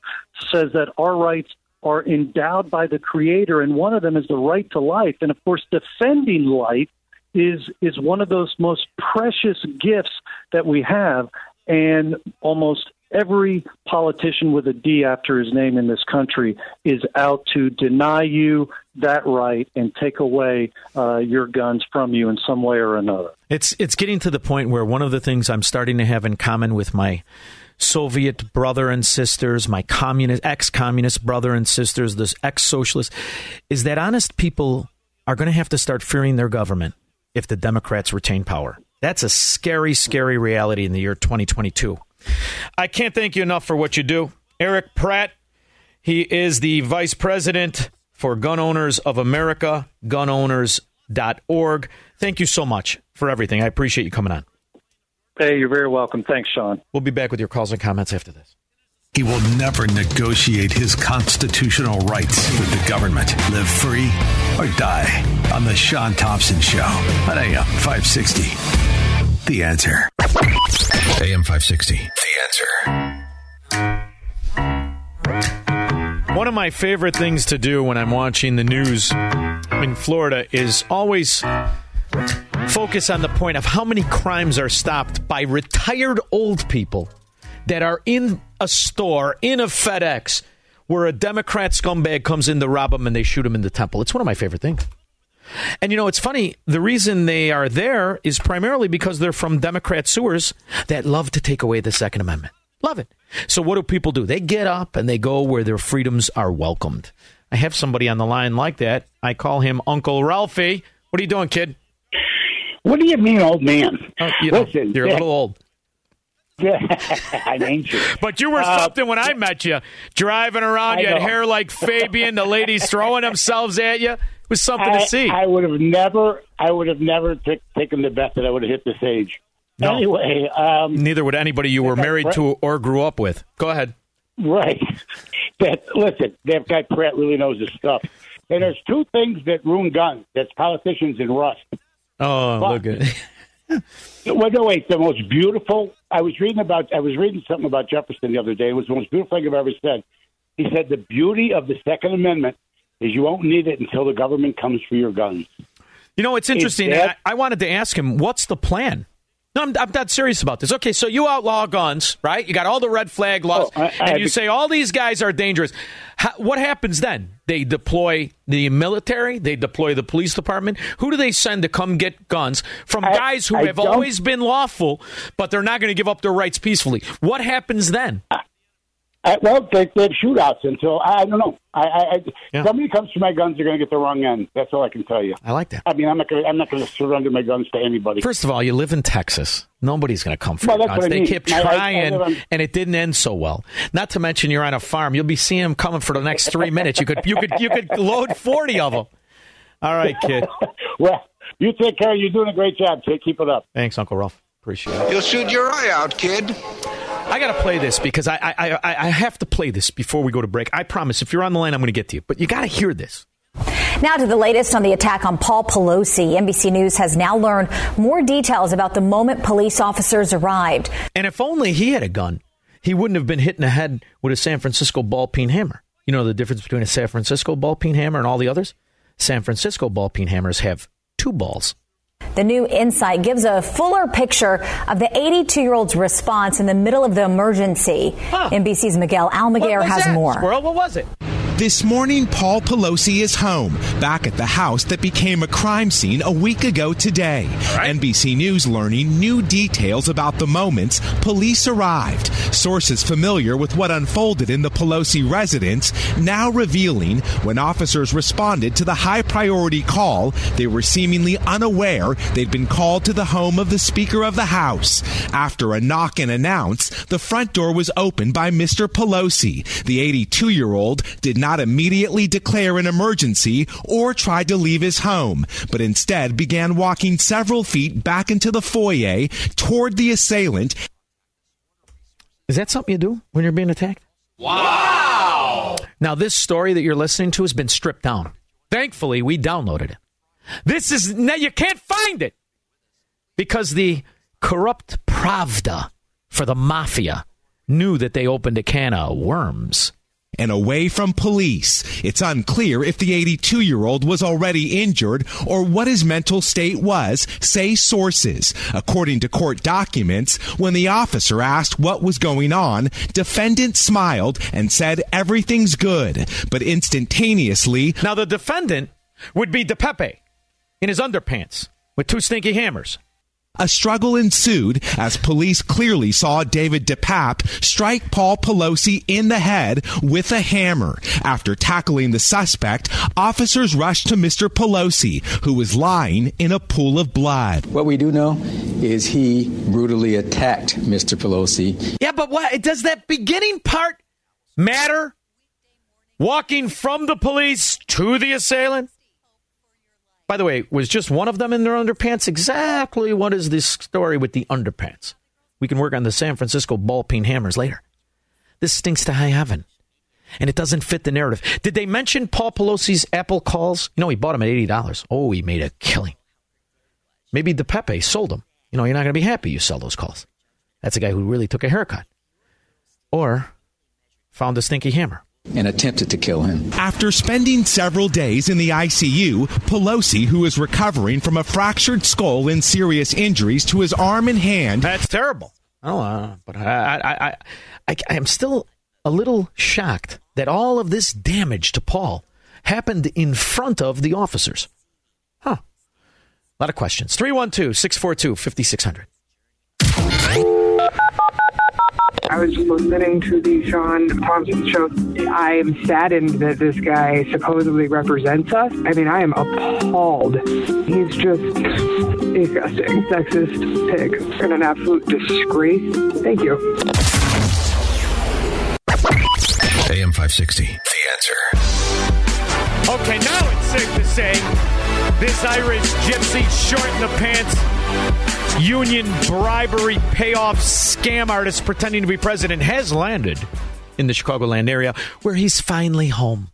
Speaker 33: says that our rights are endowed by the creator and one of them is the right to life. And of course defending life is is one of those most precious gifts that we have. And almost every politician with a D after his name in this country is out to deny you that right and take away uh, your guns from you in some way or another.
Speaker 1: It's it's getting to the point where one of the things I'm starting to have in common with my Soviet brother and sisters, my communist ex-communist brother and sisters, this ex-socialist, is that honest people are going to have to start fearing their government if the Democrats retain power. That's a scary, scary reality in the year 2022. I can't thank you enough for what you do. Erich Pratt, he is the vice president for Gun Owners of America, gunowners.org. Thank you so much for everything. I appreciate you coming on.
Speaker 33: Hey, you're very welcome. Thanks, Shaun.
Speaker 1: We'll be back with your calls and comments after this.
Speaker 10: He will never negotiate his constitutional rights with the government. Live free or die on The Shaun Thompson Show on AM 560. The answer. AM 560. The
Speaker 1: answer. One of my favorite things to do when I'm watching the news in Florida is always focus on the point of how many crimes are stopped by retired old people that are in a store, in a FedEx, where a Democrat scumbag comes in to rob them and they shoot him in the temple. It's one of my favorite things. And you know, it's funny. The reason they are there is primarily because they're from Democrat sewers that love to take away the Second Amendment. Love it. So what do people do? They get up and they go where their freedoms are welcomed. I have somebody on the line like that. I call him Uncle Ralphie. What are you doing, kid?
Speaker 34: What do you mean, old man?
Speaker 1: Uh, you know, Listen, you're a little old.
Speaker 34: Yeah, *laughs* I'm ancient.
Speaker 1: But you were uh, something when I met you. Driving around, I you had know. hair like *laughs* Fabian. The ladies throwing themselves at you. It was something
Speaker 34: I,
Speaker 1: to see.
Speaker 34: I would have never, I would have never t- taken the bet that I would have hit this age.
Speaker 1: No.
Speaker 34: Anyway, um,
Speaker 1: Neither would anybody you were married
Speaker 34: right.
Speaker 1: to or grew up with. Go ahead.
Speaker 34: Right. *laughs* That listen, that guy Pratt really knows his stuff. And there's two things that ruin guns. That's politicians and rust.
Speaker 1: Oh,
Speaker 34: But-
Speaker 1: look at
Speaker 34: Well, no, wait. The most beautiful. I was reading about. I was reading something about Jefferson the other day. It was the most beautiful thing I've ever said. He said the beauty of the Second Amendment is you won't need it until the government comes for your guns.
Speaker 1: You know, it's interesting.
Speaker 34: Is that-
Speaker 1: I, I wanted to ask him, what's the plan? No, I'm, I'm not serious about this. Okay, so you outlaw guns, right? You got all the red flag laws,
Speaker 34: Oh, I- I
Speaker 1: and you
Speaker 34: to-
Speaker 1: say all these guys are dangerous. How, what happens then? They deploy the military, they deploy the police department. Who do they send to come get guns from guys who
Speaker 34: I
Speaker 1: have always been lawful, but they're not going to give up their rights peacefully? What happens then?
Speaker 34: I, well, they, they have shootouts until I, I don't know. I, I, I somebody comes to my guns, they're going to get the wrong end. That's all I can tell you.
Speaker 1: I like that.
Speaker 34: I mean, I'm not going. to I'm not going to surrender my guns to anybody.
Speaker 1: First of all, you live in Texas. Nobody's going to come for
Speaker 34: Well,
Speaker 1: your guns. They
Speaker 34: mean.
Speaker 1: kept
Speaker 34: I- I- I
Speaker 1: trying,
Speaker 34: on-
Speaker 1: and it didn't end so well. Not to mention, you're on a farm. You'll be seeing them coming for the next three minutes. You could, you could, you could load forty of them. All right, kid. *laughs*
Speaker 34: well, you take care. You're doing a great job. Take, keep it up.
Speaker 1: Thanks, Uncle Ralph. Appreciate it.
Speaker 35: You'll shoot your eye out, kid.
Speaker 1: I got to play this because I, I, I, I have to play this before we go to break. I promise. If you're on the line, I'm going to get to you. But you got to hear this.
Speaker 36: Now to the latest on the attack on Paul Pelosi. NBC News has now learned more details about the moment police officers arrived.
Speaker 1: And if only he had a gun, he wouldn't have been hit in the head with a San Francisco ball peen hammer. You know the difference between a San Francisco ball peen hammer and all the others? San Francisco ball peen hammers have two balls.
Speaker 36: The new insight gives a fuller picture of the 82 year old's response in the middle of the emergency. NBC's Miguel Almaguer has more.
Speaker 1: Squirrel, what was it?
Speaker 37: This morning, Paul Pelosi is home, back at the house that became a crime scene a week ago today. NBC News learning new details about the moments police arrived. Sources familiar with what unfolded in the Pelosi residence now revealing when officers responded to the high priority call, they were seemingly unaware they'd been called to the home of the Speaker of the House. After a knock and announce, the front door was opened by Mr. Pelosi. The 82 year old did not immediately declare an emergency or try to leave his home, but instead began walking several feet back into the foyer toward the assailant.
Speaker 1: Is that something you do when you're being attacked? Wow! Now, this story that you're listening to has been stripped down. Thankfully, we downloaded it. This is, now you can't find it because the corrupt Pravda for the mafia knew that they opened a can of worms.
Speaker 37: And away from police. It's unclear if the 82 year old was already injured or what his mental state was, say sources. According to court documents, when the officer asked what was going on, defendant smiled and said everything's good, but instantaneously.
Speaker 1: Now, the defendant would be DePepe in his underpants with two stinky hammers.
Speaker 37: A struggle ensued as police clearly saw David DePape strike Paul Pelosi in the head with a hammer. After tackling the suspect, officers rushed to Mr. Pelosi, who was lying in a pool of blood.
Speaker 38: What we do know is he brutally attacked Mr. Pelosi.
Speaker 1: Yeah, but what does that beginning part matter? Walking from the police to the assailant? By the way, was just one of them in their underpants? Exactly what is this story with the underpants? We can work on the San Francisco ball peen hammers later. This stinks to high heaven. And it doesn't fit the narrative. Did they mention Paul Pelosi's Apple calls? You know, he bought them at $80. Oh, he made a killing. Maybe DePepe sold them. You know, you're not going to be happy you sell those calls. That's a guy who really took a haircut. Or found a stinky hammer.
Speaker 38: And attempted to kill him.
Speaker 37: After spending several days in the ICU, Pelosi, who is recovering from a fractured skull and serious injuries to his arm and hand.
Speaker 1: That's terrible. Oh, uh, but I, I, I, I, I am still a little shocked that all of this damage to Paul happened in front of the officers. Huh. A lot of questions. 312 642 5600.
Speaker 21: I was listening to the Shaun Thompson show. I am saddened that this guy supposedly represents us. I mean, I am appalled. He's just disgusting, sexist pig, and an absolute disgrace. Thank you.
Speaker 10: AM 560. The answer.
Speaker 1: Okay, now it's safe to say this Irish gypsy short in the pants union bribery payoff scam artist pretending to be president has landed in the Chicagoland area where he's finally home.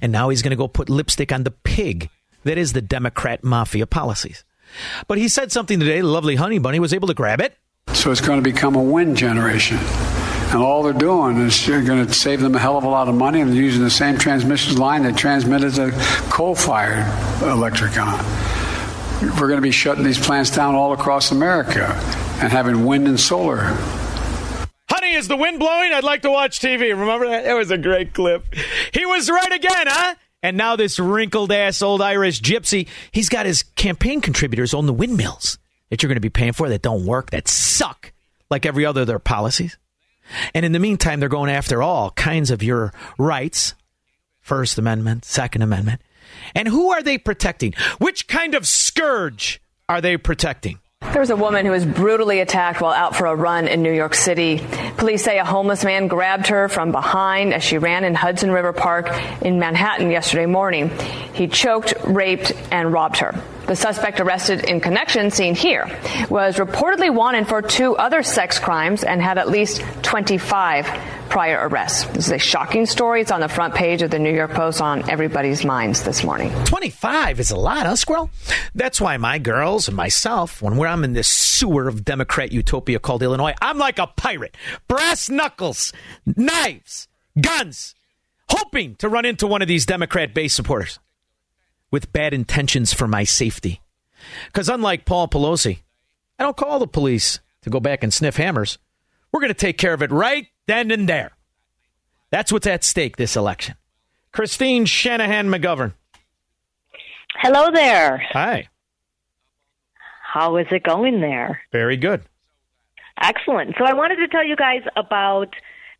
Speaker 1: And now he's going to go put lipstick on the pig that is the Democrat mafia policies. But he said something today, the lovely Honey Bunny was able to grab it.
Speaker 39: So it's going to become a win generation. And all they're doing is you're going to save them a hell of a lot of money and using the same transmission line they transmitted the coal fired electric on. We're going to be shutting these plants down all across America and having wind and solar.
Speaker 1: Honey, is the wind blowing? I'd like to watch TV. Remember that? It was a great clip. He was right again, huh? And now this wrinkled ass old Irish gypsy, he's got his campaign contributors on the windmills that you're going to be paying for that don't work, that suck, like every other of their policies. And in the meantime, they're going after all kinds of your rights First Amendment, Second Amendment. And who are they protecting? Which kind of scourge are they protecting?
Speaker 35: There was a woman who was brutally attacked while out for a run in New York City. Police say a homeless man grabbed her from behind as she ran in Hudson River Park in Manhattan yesterday morning. He choked, raped, and robbed her. The suspect arrested in connection, seen here, was reportedly wanted for two other sex crimes and had at least 25 prior arrests. This is a shocking story. It's on the front page of the New York Post on everybody's minds this morning.
Speaker 1: 25 is a lot, huh, Squirrel? That's why my girls and myself, when we're, I'm in this sewer of Democrat utopia called Illinois, I'm like a pirate. Brass knuckles, knives, guns, hoping to run into one of these Democrat base supporters with bad intentions for my safety. Because unlike Paul Pelosi, I don't call the police to go back and sniff hammers. We're going to take care of it right then and there. That's what's at stake this election. Christine Shanahan McGovern.
Speaker 40: Hello there.
Speaker 1: Hi.
Speaker 40: How is it going there?
Speaker 1: Very good.
Speaker 40: Excellent. So I wanted to tell you guys about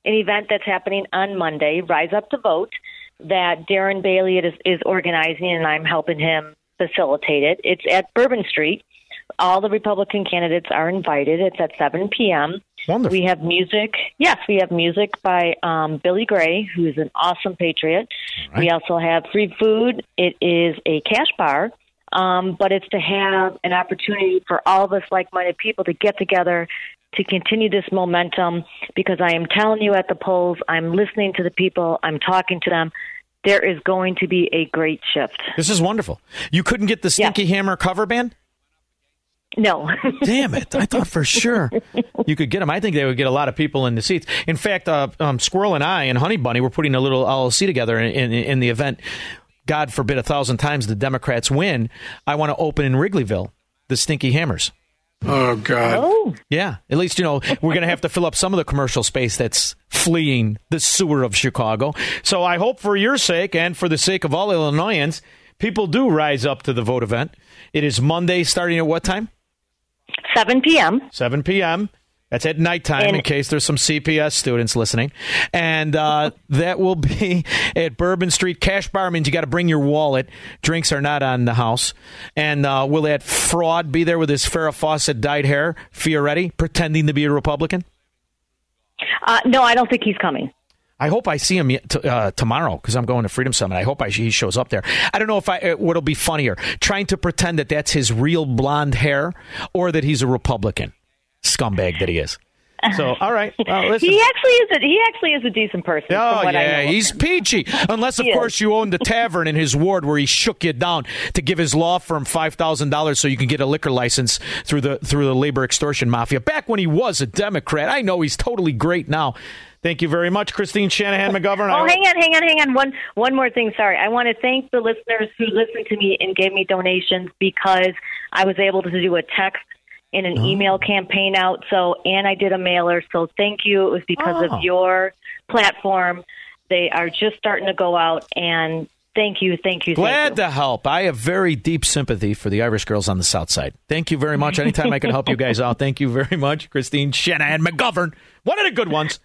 Speaker 40: an event that's happening on Monday, Rise Up to Vote, that Darren Bailey is, is organizing, and I'm helping him facilitate it. It's at Bourbon Street. All the Republican candidates are invited. It's at 7 p.m.
Speaker 1: Wonderful.
Speaker 40: We have music. Yes, we have music by um, Billy Gray, who's an awesome patriot.
Speaker 1: Right.
Speaker 40: We also have free food. It is a cash bar, um, but it's to have an opportunity for all of us like-minded people to get together to continue this momentum. Because I am telling you, at the polls, I'm listening to the people. I'm talking to them. There is going to be a great shift.
Speaker 1: This is wonderful. You couldn't get the Stinky Hammer cover band?
Speaker 40: No. *laughs*
Speaker 1: Damn it. I thought for sure you could get them. I think they would get a lot of people in the seats. In fact, uh, um, Squirrel and I and Honey Bunny were putting a little LLC together in, in, in the event. God forbid a thousand times the Democrats win. I want to open in Wrigleyville the Stinky Hammers.
Speaker 39: Oh, God.
Speaker 40: Oh.
Speaker 1: Yeah. At least, you know, we're going to have to fill up some of the commercial space that's fleeing the sewer of Chicago. So I hope for your sake and for the sake of all Illinoisans, people do rise up to the vote event. It is Monday starting at what time?
Speaker 40: 7 p.m.
Speaker 1: 7 p.m. That's at nighttime
Speaker 40: And-
Speaker 1: in case there's some CPS students listening. And uh, *laughs* that will be at Bourbon Street. Cash bar means you got to bring your wallet. Drinks are not on the house. And uh, will that fraud be there with his Farrah Fawcett dyed hair, Fioretti, pretending to be a Republican?
Speaker 40: Uh, no, I don't think he's coming.
Speaker 1: I hope I see him uh, tomorrow because I'm going to Freedom Summit. I hope I, he shows up there. I don't know if I uh, what'll be funnier, trying to pretend that that's his real blonde hair or that he's a Republican scumbag that he is. So, *laughs* all right. Well.
Speaker 40: He actually is. A, he actually is a decent person.
Speaker 1: Oh
Speaker 40: from what I
Speaker 1: yeah, he's peachy. Unless of
Speaker 40: is.
Speaker 1: course you own the tavern in his ward where he shook you down to give his law firm five thousand dollars so you can get a liquor license through the through the labor extortion mafia. Back when he was a Democrat, I know he's totally great now. Thank you very much, Christine Shanahan McGovern.
Speaker 40: Oh,
Speaker 1: I-
Speaker 40: hang on, hang on, hang on. One, one more thing. Sorry, I want to thank the listeners who listened to me and gave me donations because I was able to do a text and an email campaign out. So, and I did a mailer. So, thank you. It was because
Speaker 1: Oh.
Speaker 40: of your platform. They are just starting to go out, and thank you, thank you, thank
Speaker 1: Glad
Speaker 40: you.
Speaker 1: to help. I have very deep sympathy for the Irish girls on the South Side. Thank you very much. Anytime I can help you guys out, thank you very much, Christine Shanahan McGovern. One of the good ones.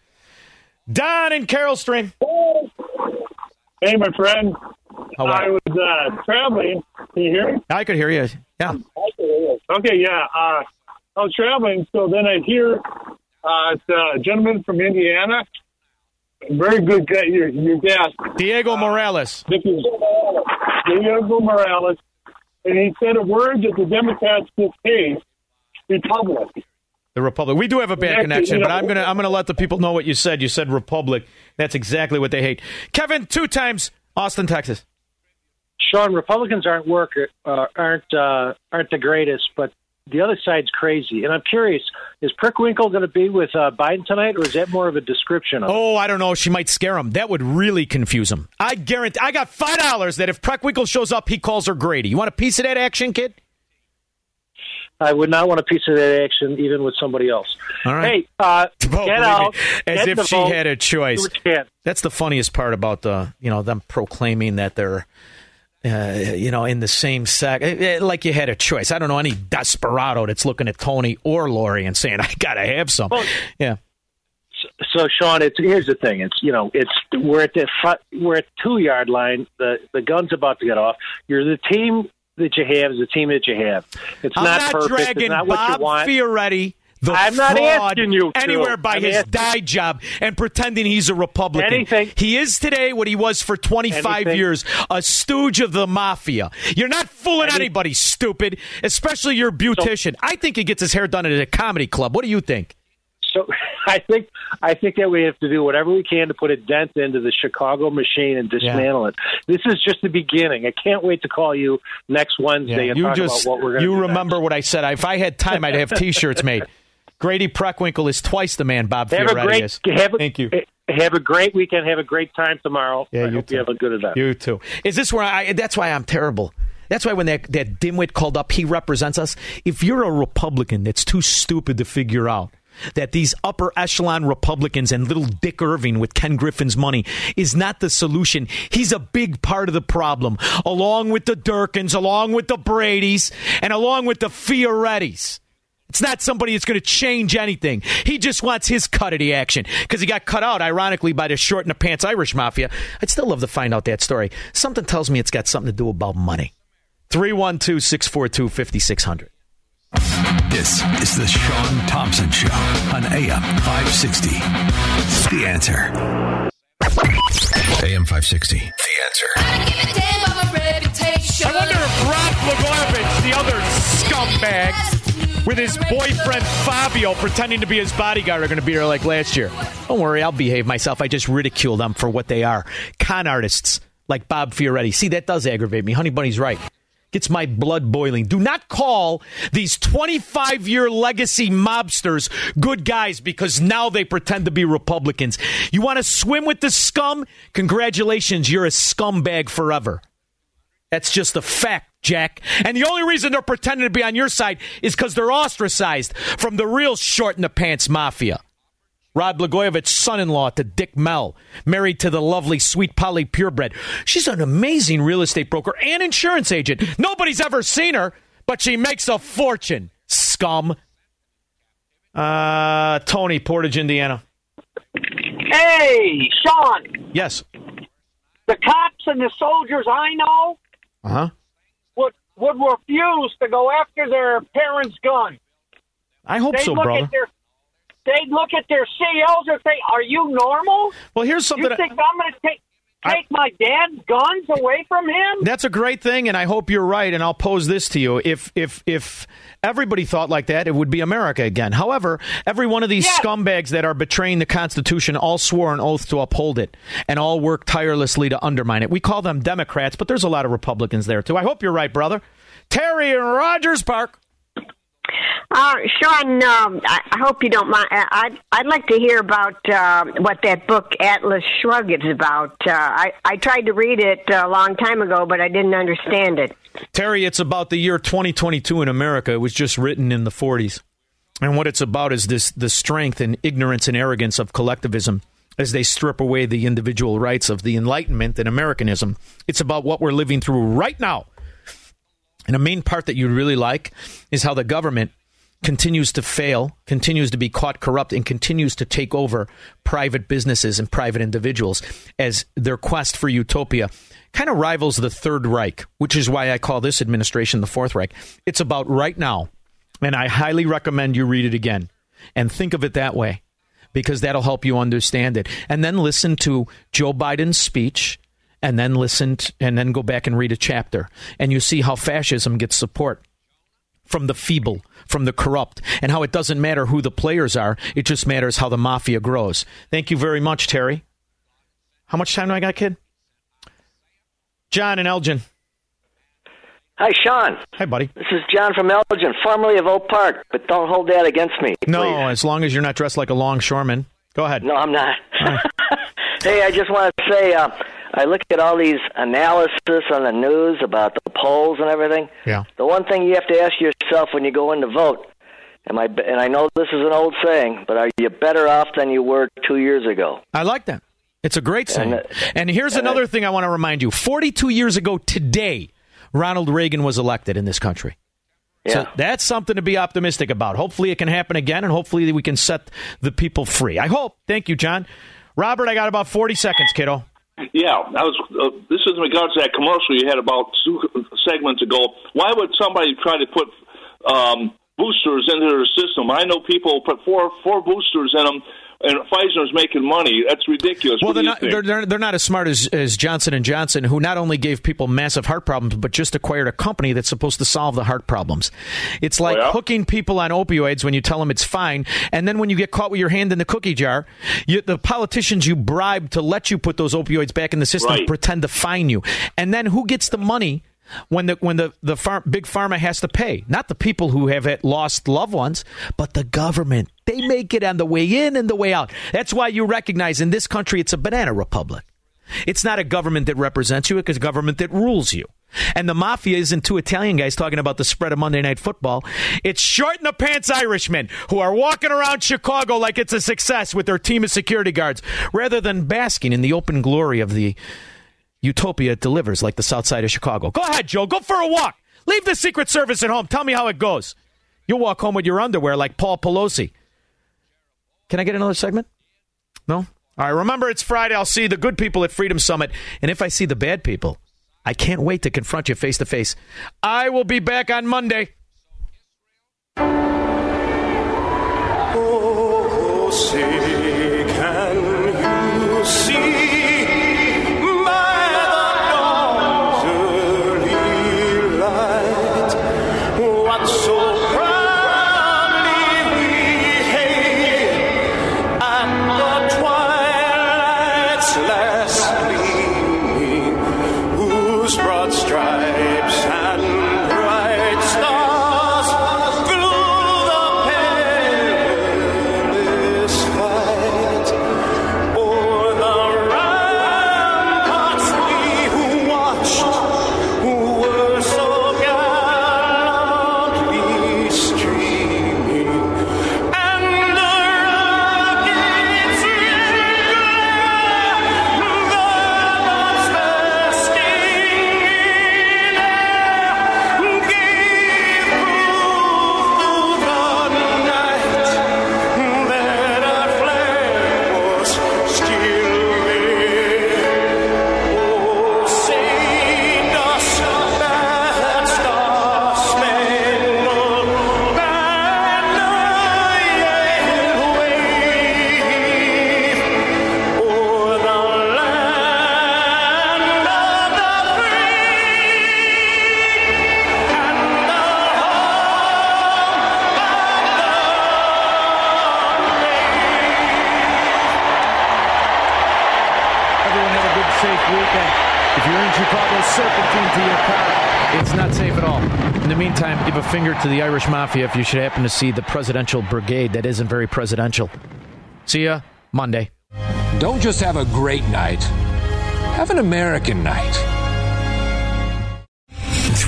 Speaker 1: Don and Carol Stream.
Speaker 41: Hey, my friend.
Speaker 1: How are
Speaker 41: I was uh, traveling. Can you hear me?
Speaker 1: I could hear you. Yeah.
Speaker 41: Okay, yeah. Uh, I was traveling, so then I hear uh, it's a gentleman from Indiana, very good guy, your, your guest.
Speaker 1: Diego Morales.
Speaker 41: This is Diego Morales, and he said a word that the Democrats distaste, Republic.
Speaker 1: The Republic. We do have a bad
Speaker 41: Actually,
Speaker 1: connection,
Speaker 41: you
Speaker 1: but I'm gonna I'm gonna let the people know what you said. You said Republic. That's exactly what they hate. Kevin, two times Austin, Texas.
Speaker 42: Shaun, Republicans aren't work uh, aren't uh, aren't the greatest, but the other side's crazy. And I'm curious: is Preckwinkle going to be with uh, Biden tonight, or is that more of a description of?
Speaker 1: Oh, I don't know. She might scare him. That would really confuse him. I guarantee. I got five dollars that if Preckwinkle shows up, he calls her Grady. You want a piece of that action, kid?
Speaker 42: I would not want a piece of that action, even with somebody else.
Speaker 1: All right.
Speaker 42: Hey, uh, *laughs*
Speaker 1: Oh,
Speaker 42: get out.
Speaker 1: As
Speaker 42: get
Speaker 1: if she
Speaker 42: vote,
Speaker 1: had a choice.
Speaker 42: do what you can.
Speaker 1: That's the funniest part about the you know them proclaiming that they're. Uh, you know, in the same sack, eh, eh, like you had a choice. I don't know any desperado that's looking at Toni or Lori and saying, *laughs* "I gotta have some." yeah,
Speaker 42: So, Shaun, it's here's the thing. It's you know, it's we're at the front, we're at two yard line. The the gun's about to get off. You're the team that you have is the team that you have. It's
Speaker 1: I'm
Speaker 42: not,
Speaker 1: not
Speaker 42: perfect.
Speaker 1: dragging
Speaker 42: it's not what you want.
Speaker 1: Fioretti, the
Speaker 42: I'm not asking you to.
Speaker 1: anywhere by
Speaker 42: I'm
Speaker 1: his
Speaker 42: asking-
Speaker 1: die job and pretending he's a Republican.
Speaker 42: Anything.
Speaker 1: He is today what he was for 25
Speaker 42: Anything.
Speaker 1: years, a stooge of the mafia. You're not fooling anybody, stupid, especially your beautician. I think he gets his hair done at a comedy club. What do you think?
Speaker 42: So *laughs* I think I think that we have to do whatever we can to put a dent into the Chicago machine and dismantle it. This is just the beginning. I can't wait to call you next Wednesday and
Speaker 1: you
Speaker 42: talk
Speaker 1: just
Speaker 42: about what we're going to
Speaker 1: you remember what I said. If I had time, I'd have *laughs* T-shirts made. Grady Preckwinkle is twice the man Bob
Speaker 42: Have
Speaker 1: Fioretti
Speaker 42: great
Speaker 1: is.
Speaker 42: have a,
Speaker 1: Thank you.
Speaker 42: Eh, have a great weekend. Have a great time tomorrow.
Speaker 1: Yeah,
Speaker 42: I
Speaker 1: you
Speaker 42: hope
Speaker 1: too.
Speaker 42: you have a good event.
Speaker 1: You too. Is this where I? That's why I'm terrible. That's why when that, that dimwit called up, he represents us. If you're a Republican that's too stupid to figure out that these upper echelon Republicans and little Dick Irvin with Ken Griffin's money is not the solution, he's a big part of the problem, along with the Durkins, along with the Bradys, and along with the Fiorettis. It's not somebody that's going to change anything. He just wants his cut of the action because he got cut out, ironically, by the short in the pants Irish mafia. I'd still love to find out that story. Something tells me it's got something to do about money. 312 642 5600.
Speaker 10: This is the Shaun Thompson Show on AM 560. The answer. AM 560. The answer.
Speaker 1: I wonder if Rod Blagojevich, the other scumbag, with his boyfriend Fabio pretending to be his bodyguard, are going to be here like last year. Don't worry, I'll behave myself. I just ridicule them for what they are con artists like Bob Fioretti. See, that does aggravate me. Honey Bunny's right. Gets my blood boiling. Do not call these 25 year legacy mobsters good guys because now they pretend to be Republicans. You want to swim with the scum? Congratulations, you're a scumbag forever. That's just a fact, Jack. And the only reason they're pretending to be on your side is because they're ostracized from the real short in the pants mafia. Rod Blagojevich's son in law to Dick Mell, married to the lovely sweet Polly Purebred. She's an amazing real estate broker and insurance agent. Nobody's ever seen her, but she makes a fortune. Scum. Uh, Tony, Portage, Indiana.
Speaker 43: Hey, Shaun,
Speaker 1: Yes.
Speaker 43: the cops and the soldiers I know
Speaker 1: Uh huh.
Speaker 43: would would refuse to go after their parents' gun.
Speaker 1: I hope
Speaker 43: They'd
Speaker 1: so,
Speaker 43: look
Speaker 1: brother.
Speaker 43: At their, they'd look at their CEOs and say, "Are you normal?
Speaker 1: Well, here's something.
Speaker 43: You think I'm going to take take my dad's guns away from him?"
Speaker 1: That's a great thing, and I hope you're right. And I'll pose this to you: if if if everybody thought like that, it would be America again. However, every one of these scumbags that are betraying the Constitution all swore an oath to uphold it, and all work tirelessly to undermine it. We call them Democrats, but there's a lot of Republicans there too. I hope you're right, brother. Terry in Rogers Park.
Speaker 44: Uh, Shaun, um, I, hope you don't mind. I'd, I'd like to hear about uh, what that book Atlas Shrug is about. Uh, I, I tried to read it a long time ago, but I didn't understand it.
Speaker 1: Terry, it's about the year 2022 in America. It was just written in the 40s. And what it's about is this the strength and ignorance and arrogance of collectivism as they strip away the individual rights of the Enlightenment and Americanism. It's about what we're living through right now. And a main part that you really like is how the government continues to fail, continues to be caught corrupt, and continues to take over private businesses and private individuals as their quest for utopia kind of rivals the Third Reich, which is why I call this administration the Fourth Reich. It's about right now, and I highly recommend you read it again and think of it that way. because that'll help you understand it. And then listen to Joe Biden's speech and then listen and then go back and read a chapter and you see how fascism gets support from the feeble, from the corrupt, and how it doesn't matter who the players are, it just matters how the mafia grows. Thank you very much, Terry. How much time do I got, kid? John and Elgin.
Speaker 45: Hi, Shaun.
Speaker 1: Hi, buddy.
Speaker 45: This is John from Elgin, formerly of Oak Park, but don't hold that against me.
Speaker 1: No,
Speaker 45: please.
Speaker 1: as long as you're not dressed like a longshoreman. Go ahead.
Speaker 45: No, I'm not. *laughs* hey, I just want to say, uh, I look at all these analysis on the news about the polls and everything.
Speaker 1: Yeah.
Speaker 45: The one thing you have to ask yourself when you go in to vote, am I? And I know this is an old saying, but are you better off than you were two years ago?
Speaker 1: I like that. It's a great saying.
Speaker 45: And,
Speaker 1: And, here's
Speaker 45: and
Speaker 1: another thing I want to remind you 42 years ago today, Ronald Reagan was elected in this country. So
Speaker 45: Yeah.
Speaker 1: that's something to be optimistic about. Hopefully it can happen again, and hopefully we can set the people free. I hope. Thank you, John. Robert, I got about 40 seconds, kiddo.
Speaker 46: Yeah, I was. Uh, this is in regards to that commercial you had about two segments ago. Why would somebody try to put um, boosters into their system? I know people put four four boosters in them, and Pfizer's making money. That's ridiculous.
Speaker 1: Well, they're not, they're, they're, they're not as smart as, as Johnson and Johnson, who not only gave people massive heart problems, but just acquired a company that's supposed to solve the heart problems. It's like hooking people on opioids when you tell them it's fine, and then when you get caught with your hand in the cookie jar, you, the politicians you bribe to let you put those opioids back in the system
Speaker 46: Right.
Speaker 1: pretend to fine you, and then who gets the money? When the when the the farm, big pharma has to pay, not the people who have lost loved ones, but the government. They make it on the way in and the way out. That's why you recognize in this country it's a banana republic. It's not a government that represents you, it's a government that rules you. And the mafia isn't two Italian guys talking about the spread of Monday Night Football. It's short in the pants Irishmen who are walking around Chicago like it's a success with their team of security guards, rather than basking in the open glory of the utopia it delivers, like the south side of Chicago. Go ahead, Joe. Go for a walk. Leave the Secret Service at home. Tell me how it goes. You'll walk home with your underwear like Paul Pelosi. Can I get another segment? No? All right, remember it's Friday. I'll see the good people at Freedom Summit. And if I see the bad people, I can't wait to confront you face to face. I will be back on Monday.
Speaker 24: Oh, oh,
Speaker 1: oh say, to the Irish Mafia if you should happen to see the presidential brigade that isn't very presidential. See ya Monday.
Speaker 47: Don't just have a great night, have an American night.